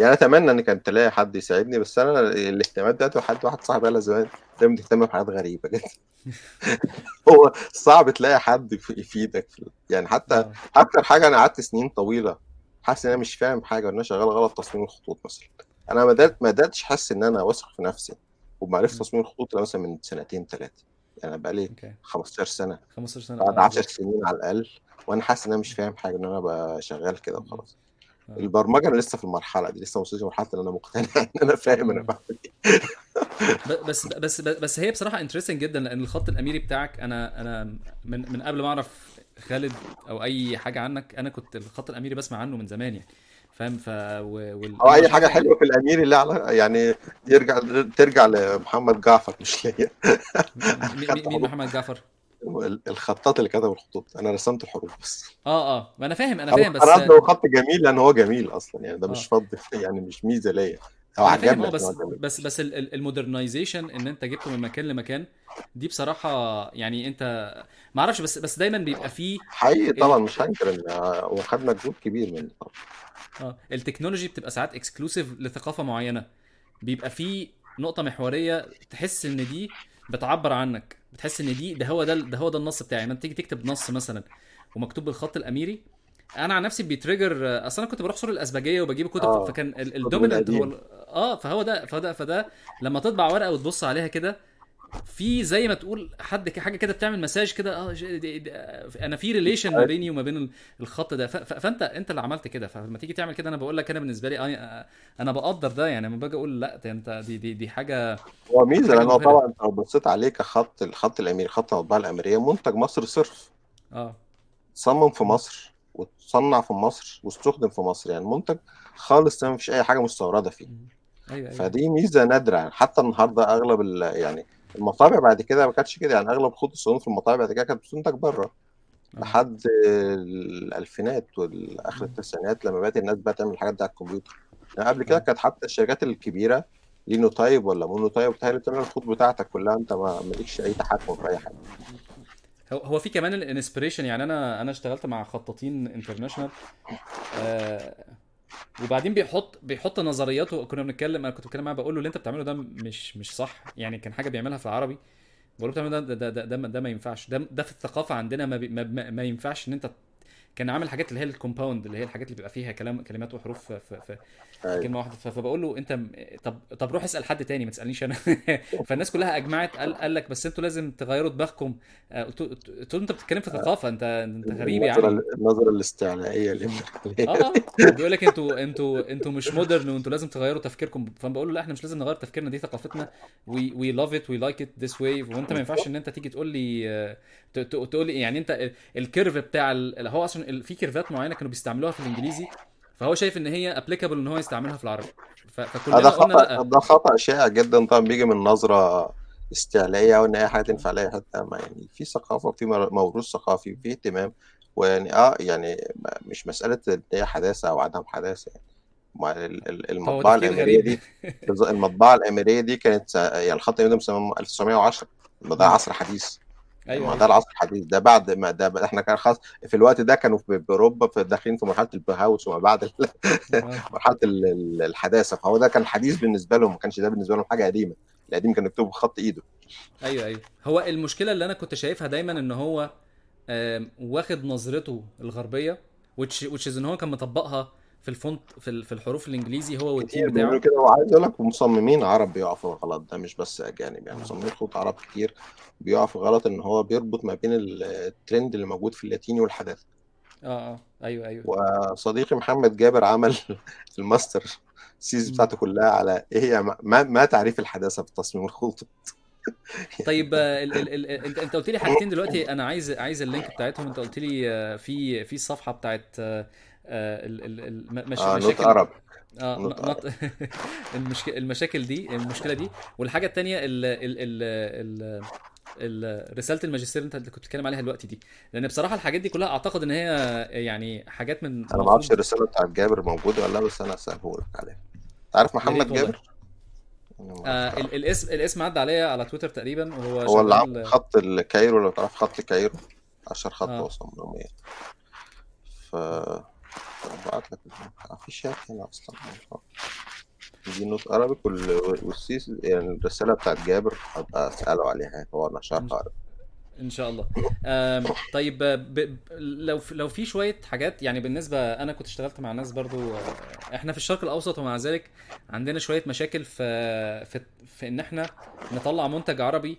يعني أتمنى ان كان تلاقي حد يساعدني بس أنا الاهتمامات بتاعتي وحد واحد صاحبي قال زمان دايما بتهتم بحاجات غريبة جدا هو صعب تلاقي حد يف- يفيدك. في يعني حتى آه. أكتر حاجة أنا قعدت سنين طويلة حاسس إن أنا مش فاهم حاجة وإن أنا شغال غلط تصميم الخطوط مثلا. أنا ما بداتش احس إن أنا واثق في نفسي. ومعرفه. تصميم الخطوط إلا مثلا من سنتين ثلاثة يعني أنا بقالي أوكي. 15 سنة. 15 سنة بعد آه 10 بالظبط. سنين على الأقل وأنا حاسس إن أنا مش فاهم حاجة إن أنا بقى شغال كده. وخلاص. آه. البرمجة أنا لسه في المرحلة دي لسه ما وصلتش لمرحلة إن أنا مقتنع إن أنا فاهم أنا. بعمل إيه. بس بس بس هي بصراحة انترستنج جدا لأن الخط الأميري بتاعك أنا أنا من من قبل ما أعرف خالد أو أي حاجة عنك أنا كنت الخط الأميري بسمع عنه من زمان يعني. فاهم؟ ف. وال... أو أنا اي حاجة حلوة في الأمير اللي على يعني يرجع ترجع لمحمد جعفر مش ليا. مين محمد جعفر؟ الخطاط اللي كتب الخطوط. أنا رسمت الحروف بس. آه آه. ما أنا فاهم أنا أنا فاهم بس هو خط جميل لأن هو جميل أصلا يعني ده مش آه فضل يعني مش ميزة ليا. فاهم عجبني عشان بس بس بس ال modernization إن أنت جبته من مكان لمكان دي بصراحة يعني أنت ما أعرفش بس بس دايما بيبقى فيه حقيقي طبعا. مش هنكر إن هو خد مجهود كبير طبعا آه ال technology بتبقى ساعات exclusive لثقافة معينة. بيبقى فيه نقطة محورية تحس إن دي بتعبر عنك بتحس إن دي ده هو ده ده هو ده النص بتاعي. لما تيجي تكتب نص مثلا ومكتوب بالخط الأميري أنا عن نفسي بي trigger أصل أنا كنت بروح سور الازبكية وبجيب كتب آه فكان ال dominant هو آه فهو ده فده فده لما تطبع ورقة وتبص عليها كده في زي ما تقول حد حاجة كده بتعمل مساج كده آه أنا في relation ما بيني وما بين ال- الخط ده. فأنت أنت اللي عملت كده. فلما تيجي تعمل كده أنا بقول لك أنا بالنسبة لي آه، أنا بقدر ده. يعني لما باجي أقول لأ ده أنت دي دي دي حاجة هو ميزة حاجة لأن هو طبعا لو بصيت عليه كخط الخط الأميري خط المطبعة الأميرية منتج مصري صرف. آه. تصمم في مصر وتصنع في مصر واستخدم في مصر. يعني منتج خالص ما فيش أي حاجة مستوردة فيه. أيوه أيوه. فدي ميزة نادرة. يعني حتى النهاردة أغلب ال... يعني المطابع بعد كده ما كانتش كده. يعني أغلب خطوط الصالون في المطابع بعد كده كانت بتنتج بره. آه. لحد الألفينات والآخر م- التسعينات لما بدأت الناس بقى تعمل الحاجات دي على الكمبيوتر. يعني قبل كده آه. كانت حتى الشركات الكبيرة Linotype ولا Monotype بتاعي اللي بتعمل الخطوط بتاعتك كلها. أنت ما مالكش أي تحكم في أي حاجة. هو هو في كمان ال inspiration. يعني أنا أنا اشتغلت مع خطاطين international آه وبعدين بيحط بيحط نظرياته. كنا بنتكلم أنا كنت بتكلم معاه بقول له اللي انت بتعمله ده مش مش صح. يعني كان حاجة بيعملها في العربي. بقول له بتعمله ده ده ده ده, ده, ما ينفعش. ده ده في الثقافة عندنا ما, ما, ما ما ينفعش إن انت كان عامل حاجات اللي هي ال compound اللي هي الحاجات اللي بيبقى فيها كلام كلمات وحروف في, في, في أيوه. كلمة واحدة. فبقول له أنت طب طب روح اسأل حد تاني ما تسألنيش أنا. فالناس كلها أجمعت قال قال لك بس أنتوا لازم تغيروا دماغكم. آه، قلت له أنت بتتكلم في ثقافة انت أنت غريب علي النظرة الاستعلائية اللي آه آه. بيقول لك أنتوا أنتوا أنتوا مش modern وأنتوا لازم تغيروا تفكيركم. فانا بقول له لا إحنا مش لازم نغير تفكيرنا دي ثقافتنا. we love it we like it this way وأنت ما ينفعش إن أنت تيجي تقول لي آه، تقول لي يعني أنت ال- ال curve بتاع هو أصلا في curve ات معينة كانوا بيستعملوها في الإنجليزي فهو شايف إن هي applicable إن هو يستعملها في العربي. فكلنا قلنا خطأ لأ. ده خطأ شائع جدا. طبعا بيجي من أو إن أي حاجة آه. تنفع لأي حتة ما يعني في ثقافة وفي موروث ثقافي وفي اهتمام ويعني آه يعني مش مسألة إن هي حداثة أو عدم حداثة. يعني ما ال- ال- هو المطبعة تفكير الأميرية غريب. دي بالظبط، المطبعة الأميرية دي كانت يعني الخط ده مسمى 1910 ما ده. عصر حديث. أيوه ما أيوه. ده العصر الحديث. ده بعد ما ده إحنا كان خلاص في الوقت ده كانوا في باوروبا في داخلين في مرحلة البهاوس وما بعد آه. مرحلة ال- ال- الحداثة. فهو ده كان حديث بالنسبة لهم ما كانش ده بالنسبة لهم حاجة قديمة. القديم كان يكتبوا بخط إيده. أيوه أيوه. هو المشكلة اللي أنا كنت شايفها دايما إن هو واخد نظرته الغربية is إن هو كان مطبقها في ال font في في الحروف الإنجليزي هو وال team بتاعه. كده. وعايز أقول لك مصممين عرب بيقعوا في الغلط ده مش بس أجانب. يعني آه. مصممين خطوط عرب كتير بيقعوا في غلط إن هو بيربط ما بين ال- الترند اللي موجود في اللاتيني والحداثه آه آه. أيوه أيوه. وصديقي محمد جابر عمل ال master thesis. بتاعته كلها على إيه؟ هي ما, ما تعريف الحداثة في تصميم الخطوط طيب آه، ال ال ال أنت أنت قلت لي حاجتين دلوقتي. أنا عايز عايز ال link بتاعتهم. أنت قلت لي آه، في في الصفحه بتاعت آه، آه، مشاكل عرب. آه نوت ن- عرب. نط المشك... المشاكل دي المشكلة دي. والحاجة التانية ال ال ال ال ال- رسالة الماجستير اللي انت اللي كنت بتتكلم عليها دلوقتي دي. لأن بصراحة الحاجات دي كلها أعتقد إن هي يعني حاجات من أنا ما أعرفش الرسالة بتاعت جابر موجودة ولا لأ بس أنا اساله لك عليها يا محمد جابر؟ آه الاسم الاسم عدى عليا على تويتر تقريبا وهو هو اللي عامل خط الكايرو لو تعرف خط الكايرو 10 خط آه. وصمامية ف بعت لك في شات هنا أصلا. دي نوت عربي وال- والسيس يعني الرسالة بتاعت جابر هبقى أسأله عليها هو إن نشرها عربي إن شاء الله. طيب ب... ب... لو في... لو في شوية حاجات يعني بالنسبة أنا كنت اشتغلت مع ناس برضو إحنا في الشرق الأوسط ومع ذلك عندنا شوية مشاكل في في, في إن إحنا نطلع منتج عربي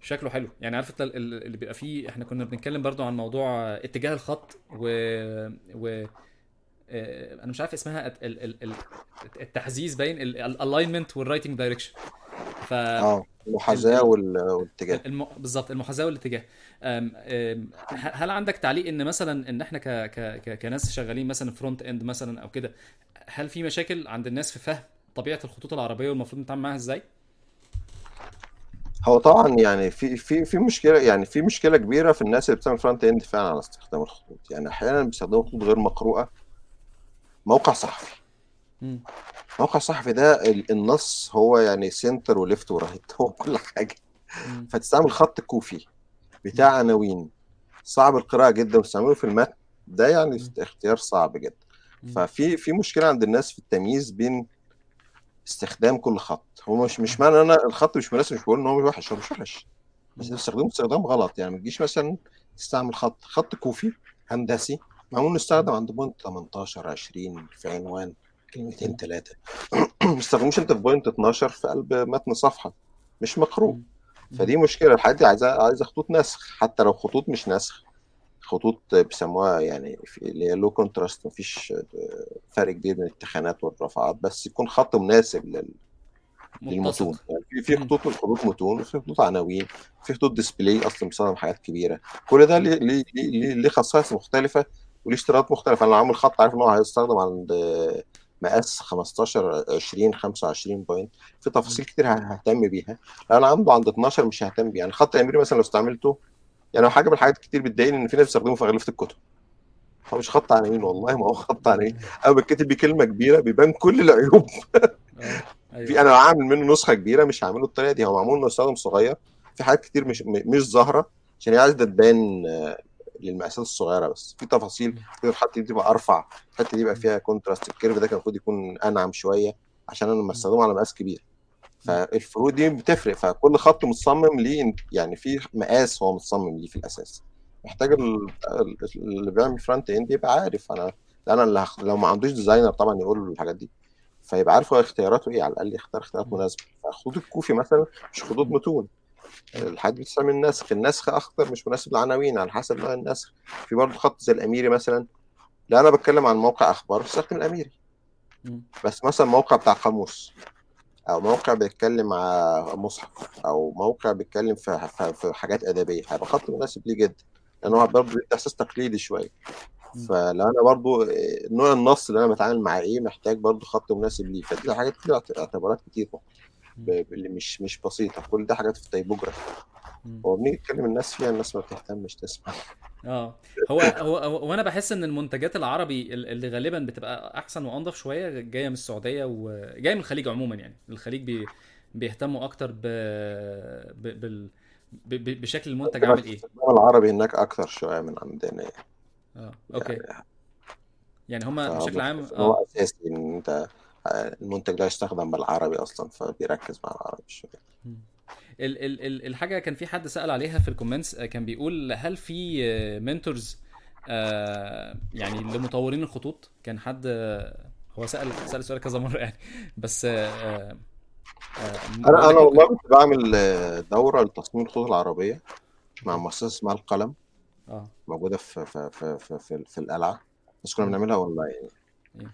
شكله حلو. يعني عارف اللي بيبقى فيه إحنا كنا بنتكلم برضو عن موضوع اتجاه الخط و, و... آه، أنا مش عارف اسمها الت- ال- ال- ال- التحزيز باين ال alignment وال writing direction ف آه ال... المحاذاة ال... وال- والاتجاه. الم... بالظبط المحاذاة والاتجاه. أم... أم... هل عندك تعليق إن مثلا إن إحنا ك... ك... ك... كناس شغالين مثلا front end مثلا أو كده هل في مشاكل عند الناس في فهم طبيعة الخطوط العربية والمفروض نتعامل معاها إزاي؟ هو طبعا يعني في في في مشكلة يعني في مشكلة كبيرة في الناس اللي بتعمل front end فعلا على استخدام الخطوط. يعني أحيانا بيستخدموا خطوط غير مقروءة. موقع صحفي. موقع صحفي ده ال- النص هو يعني center و left و right هو كل حاجة. فتستعمل خط كوفي بتاع عناوين. صعب القراءة جدا وتستعمله في المتن ده يعني. اختيار صعب جدا. ففي في مشكلة عند الناس في التمييز بين استخدام كل خط. هو مش مش معنى أنا الخط مش مناسب مش بقول إن هو مش وحش هو مش وحش. بس تستخدمه استخدام غلط. يعني ما تجيش مثلا تستعمل خط خط كوفي هندسي. معمول نستخدم عند point 18 20 في عنوان كلمتين ثلاثة ما تستخدموش انت في point 12 في قلب متن صفحة. مش مقروء فدي مشكلة. الحاجات دي عايزه عايزة خطوط نسخ. حتى لو خطوط مش نسخ خطوط بيسموها يعني اللي هي low contrast مفيش فرق كبير بين التخانات والرفعات. بس يكون خط مناسب لل للمتون. يعني في في خطوط خطوط متون وفي خطوط عناوين في خطوط display أصلا بيستخدم حاجات كبيرة. كل ده ليه ليه, ليه خصائص مختلفة. وليه اشتراطات مختلفة. أنا عامل خط عارف إن هو هيستخدم عند مقاس 15 20 25 point في تفاصيل كتير ههتم بيها. لو أنا عنده عند 12 مش ههتم بيها. يعني خط الاميري مثلا لو استعملته يعني حاجة من الحاجات كتير بتضايقني إن في ناس بيستخدموه في اغلفه الكتب. هو مش خط عناوين والله ما هو خط عناوين أو بتكتب بيه كلمة كبيرة بيبان كل العيوب. أيوة. في أنا عامل منه نسخة كبيرة مش هعمله الطريقة دي. هو معمول إنه يستخدم صغير. في حاجات كتير مش مش ظاهرة. عشان هي عايزه تبان للمقاسات الصغيرة بس. في تفاصيل الحته دي تبقى أرفع الحته دي يبقى فيها contrast ال curve ده كان المفروض يكون أنعم شوية عشان أنا بستخدمه على مقاس كبير. فالفروق دي بتفرق فكل خط متصمم ليه يعني في مقاس هو متصمم ليه في الأساس. محتاج اللي بيعمل front end يبقى عارف أنا أنا اللي هخ... لو ما عندوش designer طبعا يقول له الحاجات دي. فيبقى عارف هو اختياراته إيه على الأقل يختار اختيارات مناسبة. فخطوط الكوفي مثلا مش خطوط متون الحاجات بتستعمل النسخ. النسخ أخطر مش مناسب للعناوين على حسب نوع النسخ. في برضه خط زي الأميري مثلا. لا أنا بتكلم عن موقع أخبار بستخدم الأميري. بس مثلا موقع بتاع قاموس أو موقع بيتكلم على مصحف أو موقع بيتكلم في, في حاجات أدبية. هيبقى خط مناسب ليه جدا. لأن هو برضه بيدي إحساس تقليدي شوية. فلو أنا برضو نوع النص اللي أنا بتعامل معاه إيه محتاج برضو خط مناسب ليه. فدي حاجات كتير اعتبارات كتير. اللي مش مش بسيطة. كل ده حاجات في ال typography هو بنيجي نتكلم الناس فيها الناس ما بتهتمش تسمع. آه. هو هو هو أنا بحس إن المنتجات العربي اللي غالبا بتبقى أحسن وأنضف شوية جاية من السعودية وجايه من الخليج عموما يعني. الخليج بي بيهتموا أكتر ب... ب... بال... ب... بشكل المنتج عامل إيه. العربي هناك أكتر شوية من عندنا. يعني آه. okay. يعني, يعني هم بشكل عام آه. هو أساسي إن أنت المنتج ده يستخدم بالعربي أصلا فبيركز مع العربي شوية ال ال ال الحاجة كان في حد سأل عليها في ال comments كان بيقول هل في mentors آه يعني لمطورين الخطوط؟ كان حد هو سأل سأل السؤال كذا مرة يعني. بس آه آه أنا أنا والله كنت بعمل دورة لتصميم الخطوط العربية مع مؤسسة اسمها القلم آه. موجودة في في في في, في, في القلعة بس كنا بنعملها اونلاين بس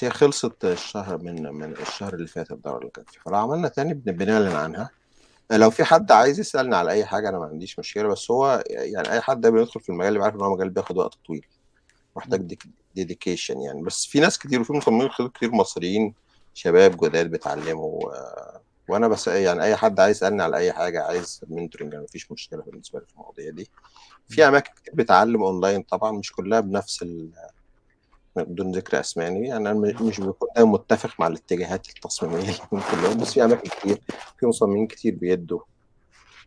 هي خلصت الشهر من من الشهر اللي فات الدوره اللي كانت فيه فلو عملنا تاني بنعلن عنها. لو في حد عايز يسالني على أي حاجة أنا ما عنديش مشكلة بس هو يعني أي حد بيدخل في المجال بيعرف إن هو مجال بياخد وقت طويل. محتاج dedication يعني. بس في ناس كتير وفي مصممين كتير مصريين شباب جداد بيتعلموا وأنا بس يعني أي حد عايز يسألني على أي حاجة عايز mentoring أنا مفيش مشكلة بالنسبة لي في المواضيع دي. في أماكن كتير بتعلم اونلاين طبعا مش كلها بنفس ال بدون ذكر أسماء يعني أنا مش بكون متفق مع الاتجاهات التصميمية كلهم بس في أماكن كتير في مصممين كتير بيدوا.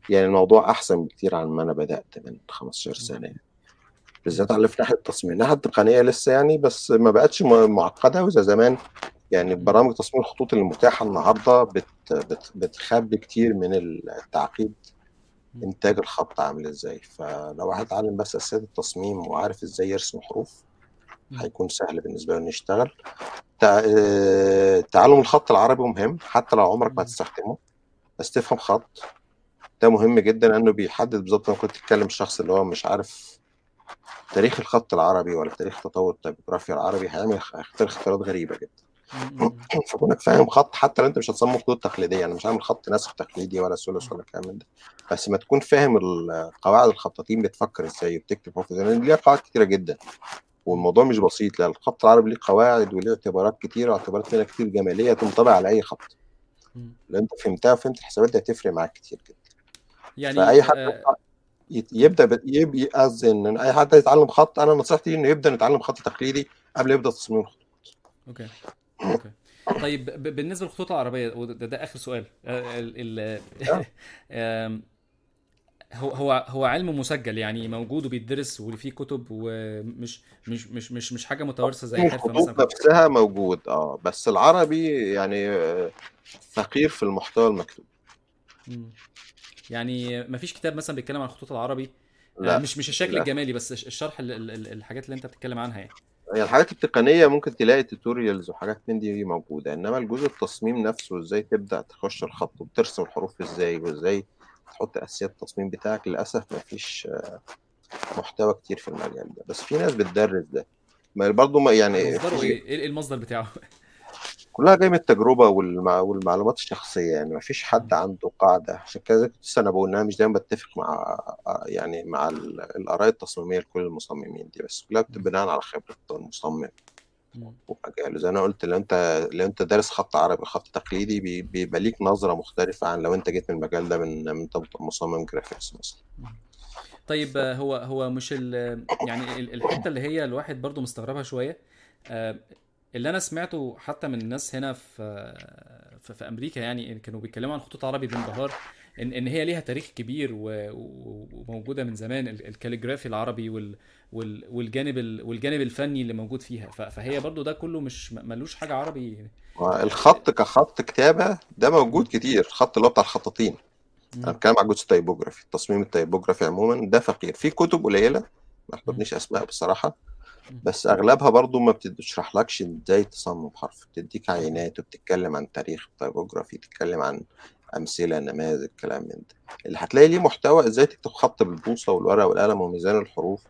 يعني الموضوع أحسن بكتير عن ما أنا بدأت من 15 سنة. بالذات على ناحيه التصميم الناحيه التقنية لسه يعني بس ما بقتش معقدة وزي زمان يعني برامج تصميم الخطوط اللي متاحه النهارده بت بت بتخبي كتير من التعقيد إنتاج الخط عامل إزاي. فلو واحد اتعلم بس أساسيات التصميم وعارف إزاي يرسم حروف هيكون سهل بالنسبة له إنه يشتغل. تعلم الخط العربي مهم حتى لو عمرك ما هتستخدمه بس تفهم خط. ده مهم جدا لأنه بيحدد بالظبط ممكن تتكلم الشخص اللي هو مش عارف تاريخ الخط العربي ولا تاريخ تطور التيبوغرافيا العربي هيعمل اختيار اختيارات غريبة جدا. فكونك فاهم خط حتى لو أنت مش هتصمم خطوط تقليدية أنا مش هعمل خط نسخ تقليدي ولا ثلث ولا كلام من ده. بس ما تكون فاهم قواعد الخطاطين بتفكر إزاي وبتكتب حروف إزاي ليها قواعد كتيرة جدا. والموضوع مش بسيط لأن الخط العربي ليه قواعد وليه اعتبارات كتيرة واعتبارات منها كتير جمالية تنطبق على أي خط. لو أنت فهمتها وفهمت الحسابات دي هتفرق معاك كتير جدا. يعني فأي حد آه يبدأ قصدي إن أي حد يتعلم خط أنا نصيحتي إنه يبدأ يتعلم خط تقليدي قبل يبدأ تصميم الخطوط okay. okay. طيب بالنسبة للخطوط العربية وده ده آخر سؤال. ال ال هو هو هو علم مسجل يعني موجود وبيدرس وفيه كتب ومش مش مش مش مش حاجة متوارثة زي حرفة الخطوط مثلا. نفسها موجود آه بس العربي يعني آه، فقير في المحتوى المكتوب. يعني مفيش كتاب مثلا بيتكلم عن الخطوط العربي؟ آه، لا. مش مش الشكل لا. الجمالي بس الش- الشرح ال- ال- ال- الحاجات اللي انت بتتكلم عنها يعني. هي الحاجات التقنية ممكن تلاقي توتوريالز وحاجات من دي موجودة إنما الجزء التصميم نفسه إزاي تبدأ تخش الخط وترسم الحروف إزاي وإزاي تحط أساسيات التصميم بتاعك للأسف مفيش محتوى كتير في المجال ده. بس في ناس بتدرس ده. ما برضه ما يعني مصدره في إيه؟ المصدر بتاعه؟ كلها جاية من التجربة والمع... والمعلومات الشخصية يعني. مفيش حد عنده قاعدة. عشان كده كنت أنا بقول أنا مش دايما بتفق مع يعني مع ال- الآراء التصميمية لكل المصممين دي. بس كلها. بناء على خبرة المصمم. ومجاله زي أنا قلت لو انت لو أنت دارس خط عربي خط تقليدي بي- بيبقى ليك نظرة مختلفة عن لو أنت جيت من المجال ده من من مصمم graphics مثلا. طيب آه، هو هو مش ال يعني ال- الحتة اللي هي الواحد برضو مستغربها شوية. آه، اللي أنا سمعته حتى من الناس هنا في في, في أمريكا يعني كانوا بيتكلموا عن خطوط عربي بانبهار ان إن هي ليها تاريخ كبير وموجودة من زمان. ال- ال calligraphy العربي وال والجانب ال والجانب الفني اللي موجود فيها. فهي برضو ده كله مش ملوش حاجة عربي. الخط كخط كتابة ده موجود كتير. الخط اللي هو بتاع الخطاطين. أنا. بتكلم على جزء ال typography التصميم ال typography عموما ده فقير. في كتب قليلة ما. يحضرنيش أسماء بصراحة. بس أغلبها برضو ما بتشرحلكش إزاي تصمم حرف. بتديك عينات وبتتكلم عن تاريخ ال typography تتكلم عن أمثلة نماذج كلام من ده. اللي هتلاقي ليه محتوى إزاي تكتب خط بالبوصة والورقة والقلم وميزان الحروف.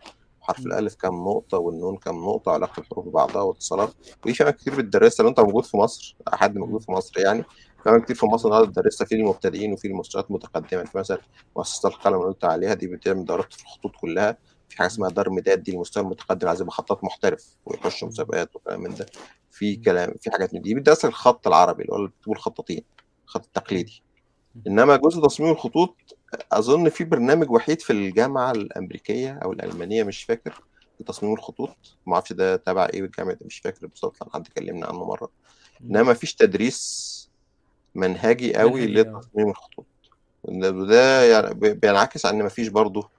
حرف. الألف كام نقطة والنون كام نقطة علاقة الحروف ببعضها واتصالات ودي اماكن كتير بتدرسها لو أنت موجود في مصر حد موجود. في مصر يعني اماكن كتير في مصر النهارده بتدرسها في المبتدئين وفي المستويات المتقدمة في مثلا مؤسسة القلم اللي قلت عليها دي بتعمل دورات في الخطوط كلها في حاجة. اسمها دار ميداد دي المستوى المتقدم عايز يبقى خطاط محترف ويخش. مسابقات وكلام من ده في. كلام في حاجات من دي بتدرس الخط العربي اللي هو اللي بتقول الخطاطين الخط. التقليدي. إنما جزء تصميم الخطوط أظن في برنامج وحيد في الجامعة الأمريكية أو الألمانية مش فاكر في تصميم الخطوط. ما أعرفش ده تبع إيه بالجامعة ده مش فاكر بالظبط لأن حد كلمنا عنه مرة. إنما مفيش تدريس منهجي قوي آه. لتصميم الخطوط. وده يعني بي- بينعكس على إن مفيش برضه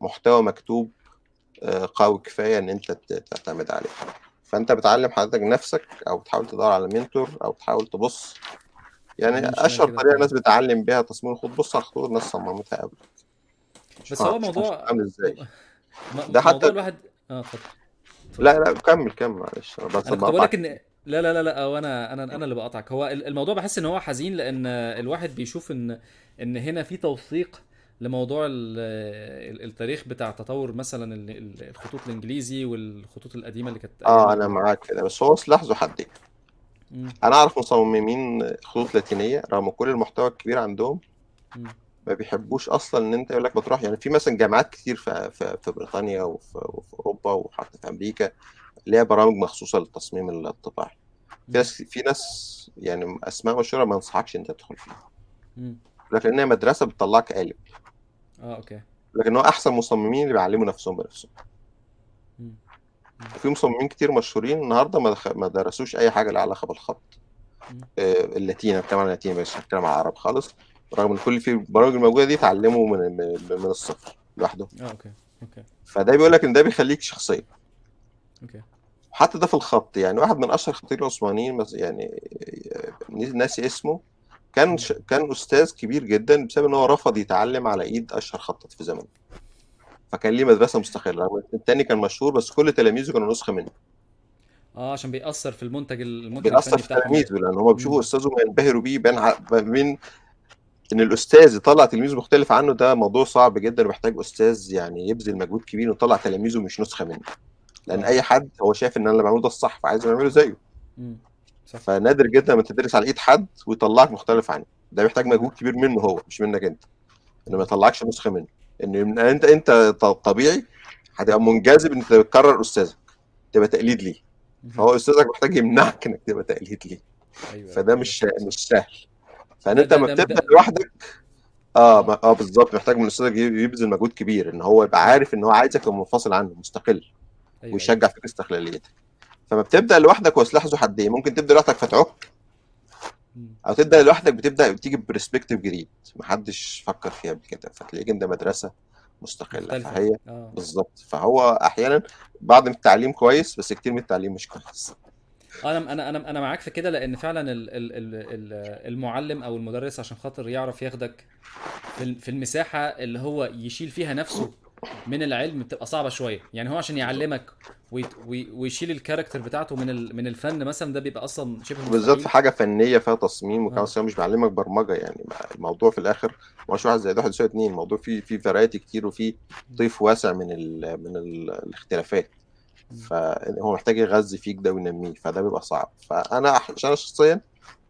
محتوى مكتوب آه، قوي كفاية إن أنت تعتمد عليه. فأنت بتعلم حضرتك نفسك أو بتحاول تدور على منتور أو تحاول تبص يعني أشهر كده طريقة الناس بتتعلم بيها تصميم الخطوط بص على الخطوط الناس صممتها قبل بس هو موضوع عامل إزاي. ده حتى الواحد آه اتفضل. لا لا كمل كمل معلش. أنا بس بقول لك ان لا لا لا لا أنا أنا أنا اللي بقطعك. هو ال- الموضوع بحس إن هو حزين لأن الواحد بيشوف ان إن هنا في توثيق لموضوع ال- ال- التاريخ بتاع تطور مثلا ال- ال- الخطوط الإنجليزي والخطوط القديمة اللي كانت آه أنا. معاك في ده. بس هو سلاح ذو حدين مم. أنا أعرف مصممين خطوط لاتينية رغم كل المحتوى الكبير عندهم مم. ما بيحبوش أصلا إن أنت يقول لك بتروح يعني في مثلا جامعات كتير في في, في بريطانيا وفي, وفي أوروبا وحتى في أمريكا ليها برامج مخصوصة للتصميم الطباعي في. ناس في ناس يعني أسماء مشهورة ما أنصحكش أنت تدخل فيها. لكن هي مدرسة بتطلعك قالب آه أوكي لكن هو أحسن مصممين اللي بيعلموا نفسهم بنفسهم. في مصممين كتير مشهورين النهارده ما دخ- ما درسوش أي حاجة لها علاقة بالخط. آه، اللاتيني أنا بتكلم عن اللاتيني مش بتكلم عن العرب خالص. رغم إن كل في البرامج الموجودة دي اتعلموا من من الصفر لوحده. آه okay okay. فده بيقول لك إن ده بيخليك شخصيه okay. حتى ده في الخط يعني واحد من أشهر الخطاطين العثمانيين يعني آه، ناسي اسمه. كان. ش... كان أستاذ كبير جدا بسبب إن هو رفض يتعلم على إيد أشهر خطاط في زمانه فكان ليه مدرسة مستقلة التاني كان مشهور بس كل تلاميذه كانوا نسخة منه آه عشان بيأثر في المنتج المنتج بيأثر في تلاميذه لأن هم بيشوفوا. أستاذهم ينبهروا بيه بين من إن الأستاذ يطلع تلميذ مختلف عنه ده موضوع صعب جدا ومحتاج أستاذ يعني يبذل مجهود كبير ويطلع تلاميذه مش نسخة منه لأن آه أي حد هو شايف إن أنا اللي بعمله ده الصح فعايز يعمله زيه. صح فنادر جدا لما تدرس على إيد حد ويطلعك مختلف عنه ده بيحتاج. مجهود كبير منه هو مش منك أنت إنه ما. يطلعكش نسخة منه ان انت أنت ط- طبيعي هتبقى منجذب انت تكرر أستاذك تبقى تقليد ليه. فهو أستاذك محتاج يمنعك إنك تبقى تقليد ليه أيوه فده أيوه مش مش سهل فإن أنت لما بتبدأ لوحدك آه آه ما- آه بالظبط محتاج من أستاذك ي- يبذل مجهود كبير إن هو يبقى مم. عارف إن هو عايزك تبقى منفصل عنه مستقل أيوه أيوه ويشجع فيك استقلاليتك فما بتبدأ لوحدك هو سلاح ذو حدين ممكن تبدأ لوحدك فتعك. أو تبدأ لوحدك بتبدأ بتيجي برسبكتيف جديد محدش فكر فيها قبل كده فتلاقيك انت مدرسة مستقلة مختلفة. فهي آه. بالظبط. فهو أحيانا بعض من التعليم كويس بس كتير من التعليم مش كويس. أنا أنا أنا أنا معاك في كده لأن فعلا ال- ال- ال- ال- المعلم أو المدرس عشان خاطر يعرف ياخدك في المساحة اللي هو يشيل فيها نفسه من العلم بتبقى صعبة شوية. يعني هو عشان يعلمك ويشيل الكاركتر بتاعته من ال- من الفن مثلا ده بيبقى أصلا شبه بالذات في حاجة فنية فيها تصميم وكمان بس هو مش بيعلمك برمجة. يعني الموضوع في الآخر مش واحد زائد واحد يساوي اتنين. الموضوع فيه فيه فرايتي كتير وفيه طيف واسع من ال من ال الاختلافات. فهو محتاج يغذي فيك ده وينميه فده بيبقى صعب. فأنا عشان شخصيا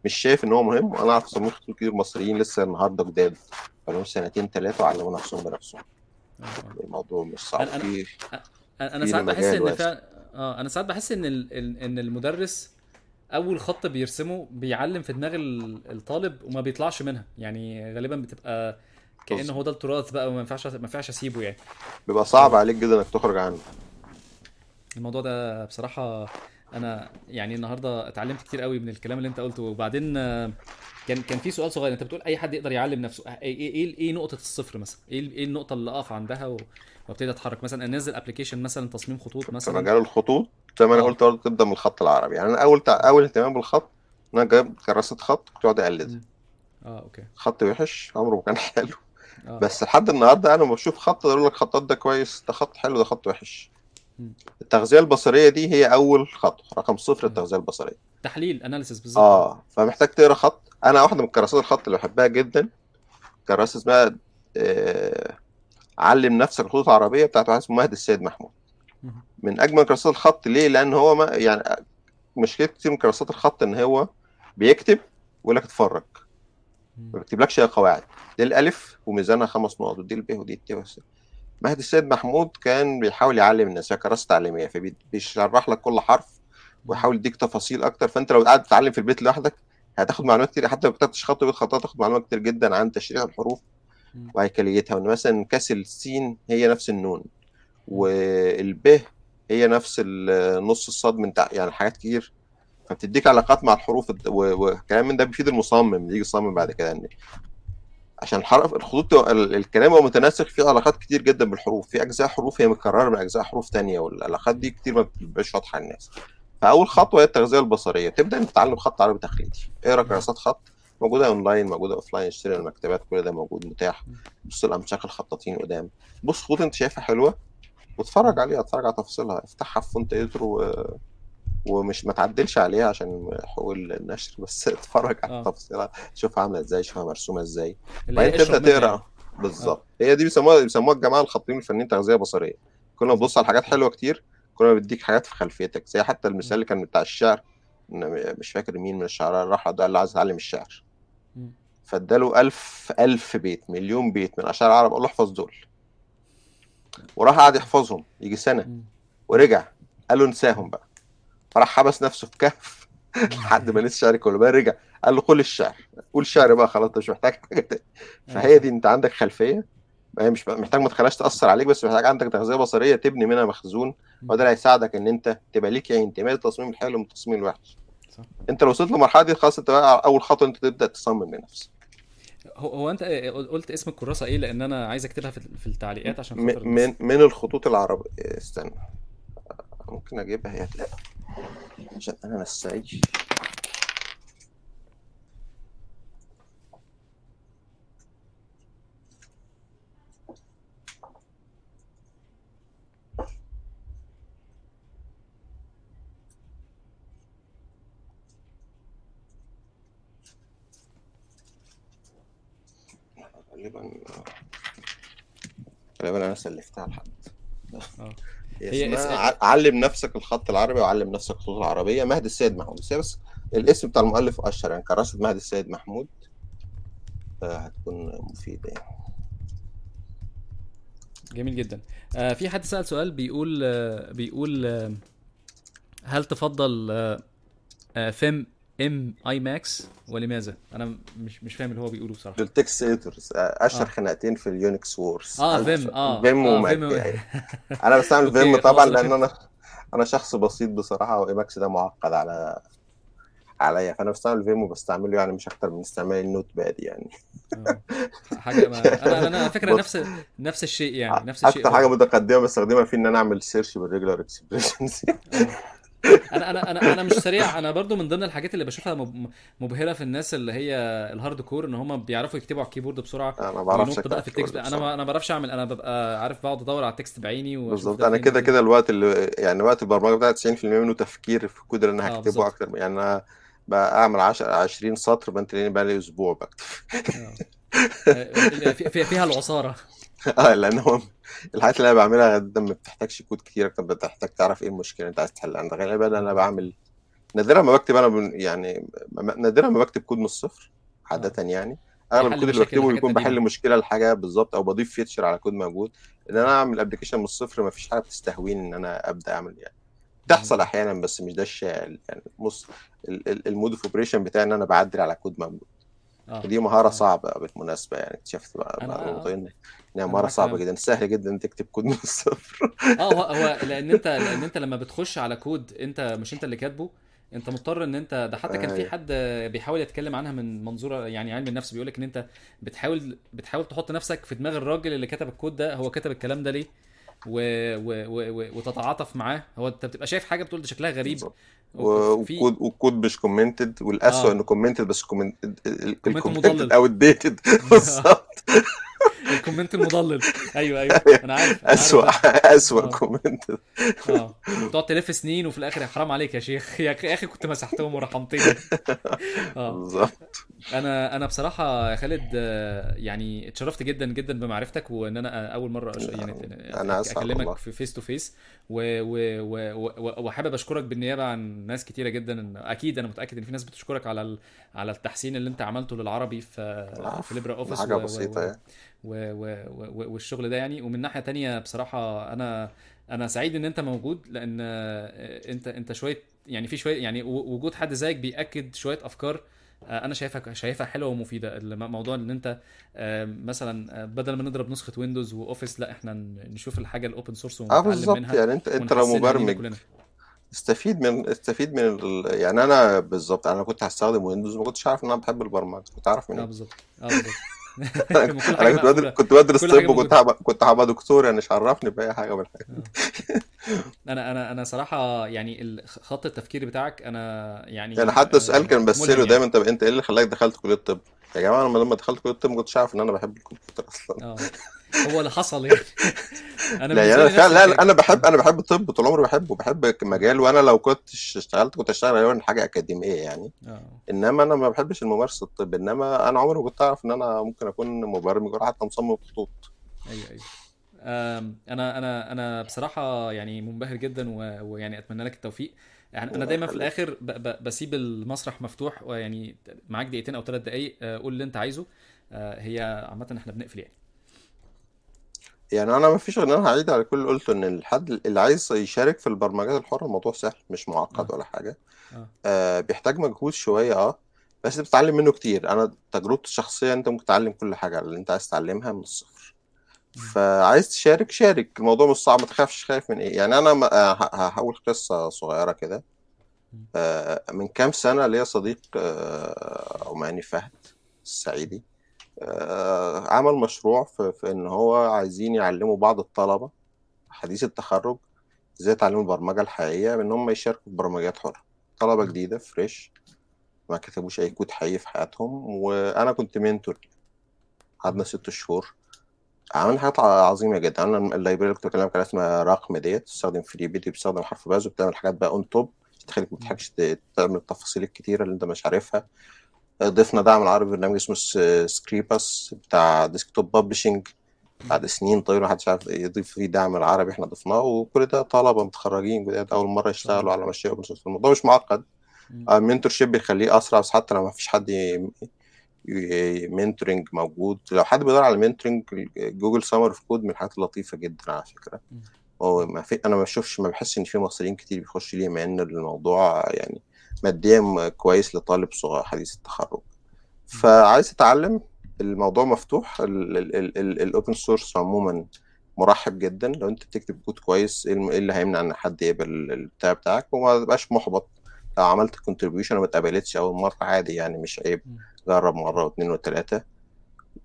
مش شايف إن هو مهم. وأنا أعرف خطوط كتير مصريين لسه النهارده جداد بقالهم سنتين ثلاثة وعلموا نفسهم بنفسهم. الموضوع مش صعب. أنا أنا في أنا أنا ساعات بحس إن فعلا آه أنا ساعات بحس إن ال... إن المدرس أول خط بيرسمه بيعلم في دماغ ال- الطالب وما بيطلعش منها. يعني غالبا بتبقى كأنه بص. هو ده التراث بقى وما ينفعش ما ينفعش أسيبه يعني. بيبقى صعب عليك جدا إنك تخرج عنه. الموضوع ده بصراحة أنا يعني النهارده اتعلمت كتير قوي من الكلام اللي أنت قلته وبعدين آه، كان كان في سؤال صغير. أنت بتقول أي حد يقدر يعلم نفسه إيه إيه إيه, إيه نقطة الصفر مثلا؟ إيه إيه النقطة اللي أقف عندها وأبتدي أتحرك؟ مثلا أنزل application مثلا تصميم خطوط مثلا؟ مجال الخطوط زي ما أنا آه. قلت برضه تبدأ من الخط العربي. يعني أنا أول تع... أول اهتمام بالخط إن أنا جايب كراسة خط كنت اقعد اقلدها. آه okay. خط وحش عمره ما كان حلو. آه. بس لحد النهارده أنا لما بشوف خط أقول لك خطات ده كويس ده خط حلو ده خط وحش. التغذية البصرية دي هي أول خطوه رقم صفر. التغذية البصرية. تحليل اناليسيس بالظبط. آه فمحتاج تقرأ خط. أنا واحدة من كراسات الخط اللي بحبها جدا كراسة اسمها آه... علم نفسك الخطوط العربية بتاعت واحد اسمه مهدي السيد محمود. من أجمل كراسات الخط. ليه؟ لأن هو ما يعني مشكلة كتير من كراسات الخط إن هو بيكتب ويقول لك اتفرج. ما. بيكتبلكش قواعد. دي الألف وميزانها خمس نقط ودي الب ودي الت مهدي السيد محمود كان بيحاول يعلم الناس هي كراسة تعليمية فبيشرح لك كل حرف. ويحاول يديك تفاصيل أكتر فأنت لو قاعد تتعلم في البيت لوحدك هتاخد معلومات كتير حتى لو كتبتش خط وبيت خطات هتاخد معلومات كتير جدا عن تشريح الحروف. وهيكليتها وإن مثلا كسر السين هي نفس النون. والب هي نفس نص الصاد من تحت يعني حاجات كتير فبتديك علاقات مع الحروف وكلام من ده بيفيد المصمم اللي يجي يصمم بعد كده ان عشان الحرف الخطوط الكلام هو متناسق فيه علاقات كتير جدا بالحروف في أجزاء حروف هي متكررة من أجزاء حروف تانية والعلاقات دي كتير ما بتبقاش واضحة للناس فأول خطوة هي التغذية البصرية تبدأ تتعلم خط عربي تقليدي اقرا مم. كراسات خط موجودة أونلاين موجودة offline اشتري من المكتبات كل ده موجود متاح. بص الامشاق الخطاطين قدام بص خطوط أنت شايفها حلوة واتفرج. عليها اتفرج على تفاصيلها افتحها في font editor و... ومش ما تعدلش عليها عشان حقوق النشر بس اتفرج على آه. تفاصيلها شوفها عاملة إزاي شوفها مرسومة إزاي. اللي هي وبعدين تبدا تقرأ. بالظبط. هي دي بيسموها بيسموها الجماعة الخطاطين الفنيين تغذية بصرية. ما تبص على حاجات حلوة كتير كل ما بيديك حاجات في خلفيتك. زي حتى المثال. اللي كان بتاع الشعر. مش فاكر مين من الشعراء راح ده قال له عايز أتعلم الشعر. فاداله ألف ألف بيت مليون بيت من أشعار العرب. قال له احفظ دول وراح قعد يحفظهم. يجي سنة. ورجع. قال له انساهم بقى فراح حبس نفسه في كهف لحد ما نسي كله بقى رجع قال له قول الشعر قول شعر بقى خلاص أنت مش محتاج حاجة تاني أيوه فهي دي أنت عندك خلفية؟ هي مش محتاج ما تخليهاش تأثر عليك بس محتاج عندك تغذية بصرية تبني منها مخزون. وده اللي هيساعدك إن أنت تبقى ليك عين تميز التصميم الحلو من التصميم الوحش. صح. أنت لو وصلت للمرحلة دي خلاص أنت بقى أول خطوة أنت تبدأ تصمم لنفسك. هو هو أنت قلت اسم الكراسة إيه؟ لأن أنا عايز أكتبها في التعليقات عشان من من الخطوط العربية استنى. ممكن أجيبها هي هتلاقيها عشان أنا نساي غالبا غالبا أنا سلفتها لحد. آه. هي هي اس... اسمها علم نفسك الخط العربي وعلم نفسك الخطوط العربية. مهدي السيد محمود. بس الاسم بتاع المؤلف أشهر يعني. كراسة مهدي السيد محمود. آه، هتكون مفيدة يعني. جميل جدا. آه في حد سأل سؤال بيقول آه بيقول آه هل تفضل آه آه فيم vim أو Emacs ولماذا؟ أنا مش مش فاهم اللي هو بيقوله ال text editors أشهر آه. خناقتين في ال Unix wars. آه Vim. آه. Vim آه و Emacs. Vim يعني أنا بستعمل Vim طبعا لأن أنا أنا شخص بسيط بصراحة و Emacs ده معقد عليا عليا. فأنا بستعمل Vim وبستعمله يعني مش أكتر من استعمال ال Notepad يعني. آه حاجة ما أنا أنا على فكرة نفس نفس الشيء يعني نفس الشيء. أكتر حاجة متقدمة بستخدمها في إن أنا أعمل search بال regular expressions أنا أنا أنا أنا مش سريع. أنا برضو من ضمن الحاجات اللي بشوفها مب- مبهرة في الناس اللي هي ال hardcore ان هم بيعرفوا يكتبوا على ال keyboard بسرعة أنا ما بعرفش اكتب بقى في ال text. أنا ما أنا ما بعرفش أعمل. أنا ببقى عارف بقعد أدور على ال text بعيني بالظبط. أنا كده كده الوقت اللي يعني وقت البرمجة بتاعي 90% منه تفكير في الكود اللي أنا آه هكتبه بالظبط. أكتر يعني أنا بعمل 10 20 سطر بقى لي أسبوع بكتب. آه، في- فيها العصارة. آه لأن هو الحاجات اللي أنا بعملها غالبا ما بتحتاجش كود كتير أكتر بتحتاج تعرف إيه المشكلة اللي أنت عايز تحلها. أنا غالبا أنا بعمل نادرا ما بكتب أنا بن... يعني نادرا ما بكتب كود من الصفر عاده آه يعني أغلب الكود اللي بكتبه بيكون بحل مشكلة لحاجة بالظبط أو بضيف feature على كود موجود. إن أنا أعمل application من الصفر ما فيش حاجة بتستهويني إن أنا أبدأ أعمل يعني. بتحصل أحيانا بس مش ده الشائع. يعني ال mode of operation بتاعي إن أنا بعدل على كود موجود. آه. ودي مهارة صعبة بالمناسبة يعني اكتشفت بقى أنا بعد آه. موضوعين إنها مهارة صعبة جدا سهل جدا تكتب كود من الصفر. آه هو هو لأن أنت لأن أنت لما بتخش على كود أنت مش أنت اللي كاتبه أنت مضطر إن أنت ده حتى كان في أيوه. حد بيحاول يتكلم عنها من منظور يعني علم النفس بيقول لك إن أنت بتحاول بتحاول تحط نفسك في دماغ الراجل اللي كتب الكود ده هو كتب الكلام ده ليه؟ و... و... و... وتتعاطف معاه. هو انت بتبقى شايف حاجة بتقول ده شكلها غريب. وال code وال code مش commented والاسوء إنه آه commented بس comment ال comment outdated بالظبط. ال comment المضلل. أيوه أيوه. أنا عارف أنا عارف. اسوء اسوء آه. commented آه. تقعد تلف سنين وفي الآخر حرام عليك يا شيخ. يا أخي يا كنت مسحتهم ورحمتني. آه. بالظبط. أنا أنا بصراحة يا خالد آه، يعني اتشرفت جدا جدا بمعرفتك وإن أنا أول مرة. يعني أنا أكلمك في face to face وحابب أشكرك بالنيابة عن ناس كتيرة جدا. أكيد أنا متأكد إن في ناس بتشكرك على. على التحسين اللي أنت عملته للعربي في في LibreOffice حاجة. بسيطة. يعني. و... و... و... والشغل ده يعني. ومن ناحية تانية بصراحة أنا أنا سعيد إن أنت موجود لأن آه، أنت أنت شوية يعني في شوية يعني وجود حد زيك بيأكد شوية أفكار آه، أنا شايفها شايفها حلوة ومفيدة. موضوع إن أنت آه، مثلا بدل ما نضرب نسخة Windows و Office لا إحنا نشوف الحاجة ال open source آه ونتعلم بالظبط. منها يعني أنت أنت لو لينا مبرمج استفيد من استفيد من ال... يعني أنا بالظبط أنا كنت هستخدم ويندوز ما كنتش عارف إن أنا بحب البرمجة كنت عارف آه منين بالظبط. آه بالظبط. أنا كنت بدرس كنت بدرس طب وكنت هبقى كنت هبقى دكتور يعني مش عرفني بأي حاجة من الحاجات أنا أنا أنا صراحة يعني خط التفكير بتاعك أنا يعني يعني حتى سؤال آه، كان بسأله يعني. دايما طب أنت إيه اللي خلاك دخلت كلية الطب يا جماعة أنا لما دخلت كلية الطب ما كنتش عارف إن أنا بحب الكمبيوتر أصلا. آه. هو اللي حصل يعني. أنا لا يعني لا الحاجة أنا بحب أنا بحب الطب طول عمري بحبه بحب المجال وأنا لو كنت اشتغلت كنت اشتغل غالبا حاجة أكاديمية يعني. آه. إنما أنا ما بحبش الممارسة الطب إنما أنا عمري ما كنت أعرف إن أنا ممكن أكون مبرمج ولا حتى مصمم خطوط. أيوه أيوه. أنا أنا أنا بصراحة يعني منبهر جدا ويعني أتمنى لك التوفيق. يعني أنا دايما في الآخر ب ب بسيب المسرح مفتوح ويعني معاك دقيقتين أو ثلاث دقائق آه، قول اللي أنت عايزه. آه، هي عامة إحنا بنقفل يعني. يعني أنا ما فيش غير إن أنا هعيد على كل اللي قلته إن الحد اللي عايز يشارك في البرمجات الحره الموضوع سهل مش معقد آه. ولا حاجة. آه. آه بيحتاج مجهود شوية آه بس بتتعلم منه كتير. أنا تجربتي الشخصية أنت ممكن تتعلم كل حاجة اللي أنت عايز تتعلمها من الصفر. فعايز تشارك شارك. الموضوع مش صعب ما تخافش خايف من إيه. يعني أنا آه، هقول قصة صغيرة كده. آه، من كام سنة ليا صديق آه، عماني فهد السعيدي. آه، عمل مشروع في, في إن هو عايزين يعلموا بعض الطلبة حديث التخرج إزاي يتعلموا البرمجة الحقيقية بإن هم يشاركوا في برمجيات حرة. طلبة. جديدة fresh ما كتبوش أي كود حقيقي في حياتهم وأنا كنت mentor قعدنا. ست شهور. عملنا حاجات عظيمة جدا. عملنا ال library اللي كنت بكلمك عليها اسمها Raqm ديت بتستخدم FriBidi بتستخدم HarfBuzz وبتعمل حاجات بقى on top تخليك ما تعمل التفاصيل الكتيرة اللي أنت مش عارفها. ضفنا دعم العربي برنامج اسمه Scribus بتاع desktop publishing. بعد سنين طويلة محدش عارف يضيف فيه دعم العربي إحنا ضفناه وكل ده طلبة متخرجين جداد أول مرة يشتغلوا على مشاريع open source الموضوع مش معقد. ال mentorship بيخليه أسرع بس حتى لو ما فيش حد mentoring موجود لو حد بيدور على mentoring Google Summer of Code من الحاجات اللطيفة جدا على فكرة. هو ما في أنا ما بشوفش ما بحس إن في مصريين كتير بيخش ليه مع إن الموضوع يعني ماديا كويس لطالب صغير حديث التخرج. فعايز تتعلم الموضوع مفتوح ال open source عموما مرحب جدا. لو أنت بتكتب كود كويس إيه إيه اللي هيمنع إن حد يقبل البتاع بتاعك؟ وما تبقاش محبط. لو عملت contribution وما اتقبلتش أول مرة عادي يعني مش عيب. جرب مرة واثنين وثلاثه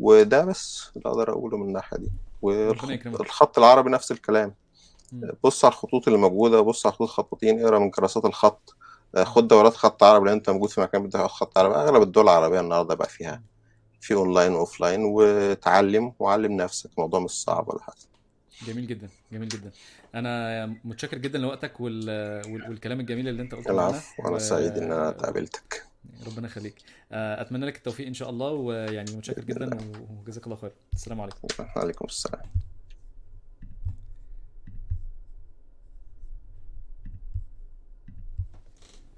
وده بس اللي أقدر أقوله من الناحية دي. والخط العربي نفس الكلام. بص على الخطوط اللي موجودة بص على خطوط خطاطين اقرأ من كراسات الخط. خد دورات خط عربي لو أنت موجود في مكان بتاخد خط عربي. أغلب الدول العربية النهارده بقى فيها في online و offline وتعلم وعلم نفسك. الموضوع مش صعب ولا حاجة. جميل جدا جميل جدا. أنا متشكر جدا لوقتك وال... وال... والكلام الجميل اللي أنت قلته العفو وأنا سعيد إن أنا قابلتك ربنا يخليك. آه، أتمنى لك التوفيق إن شاء الله ويعني متشكر جدا وجزاك الله خير. السلام عليكم. عليكم السلام.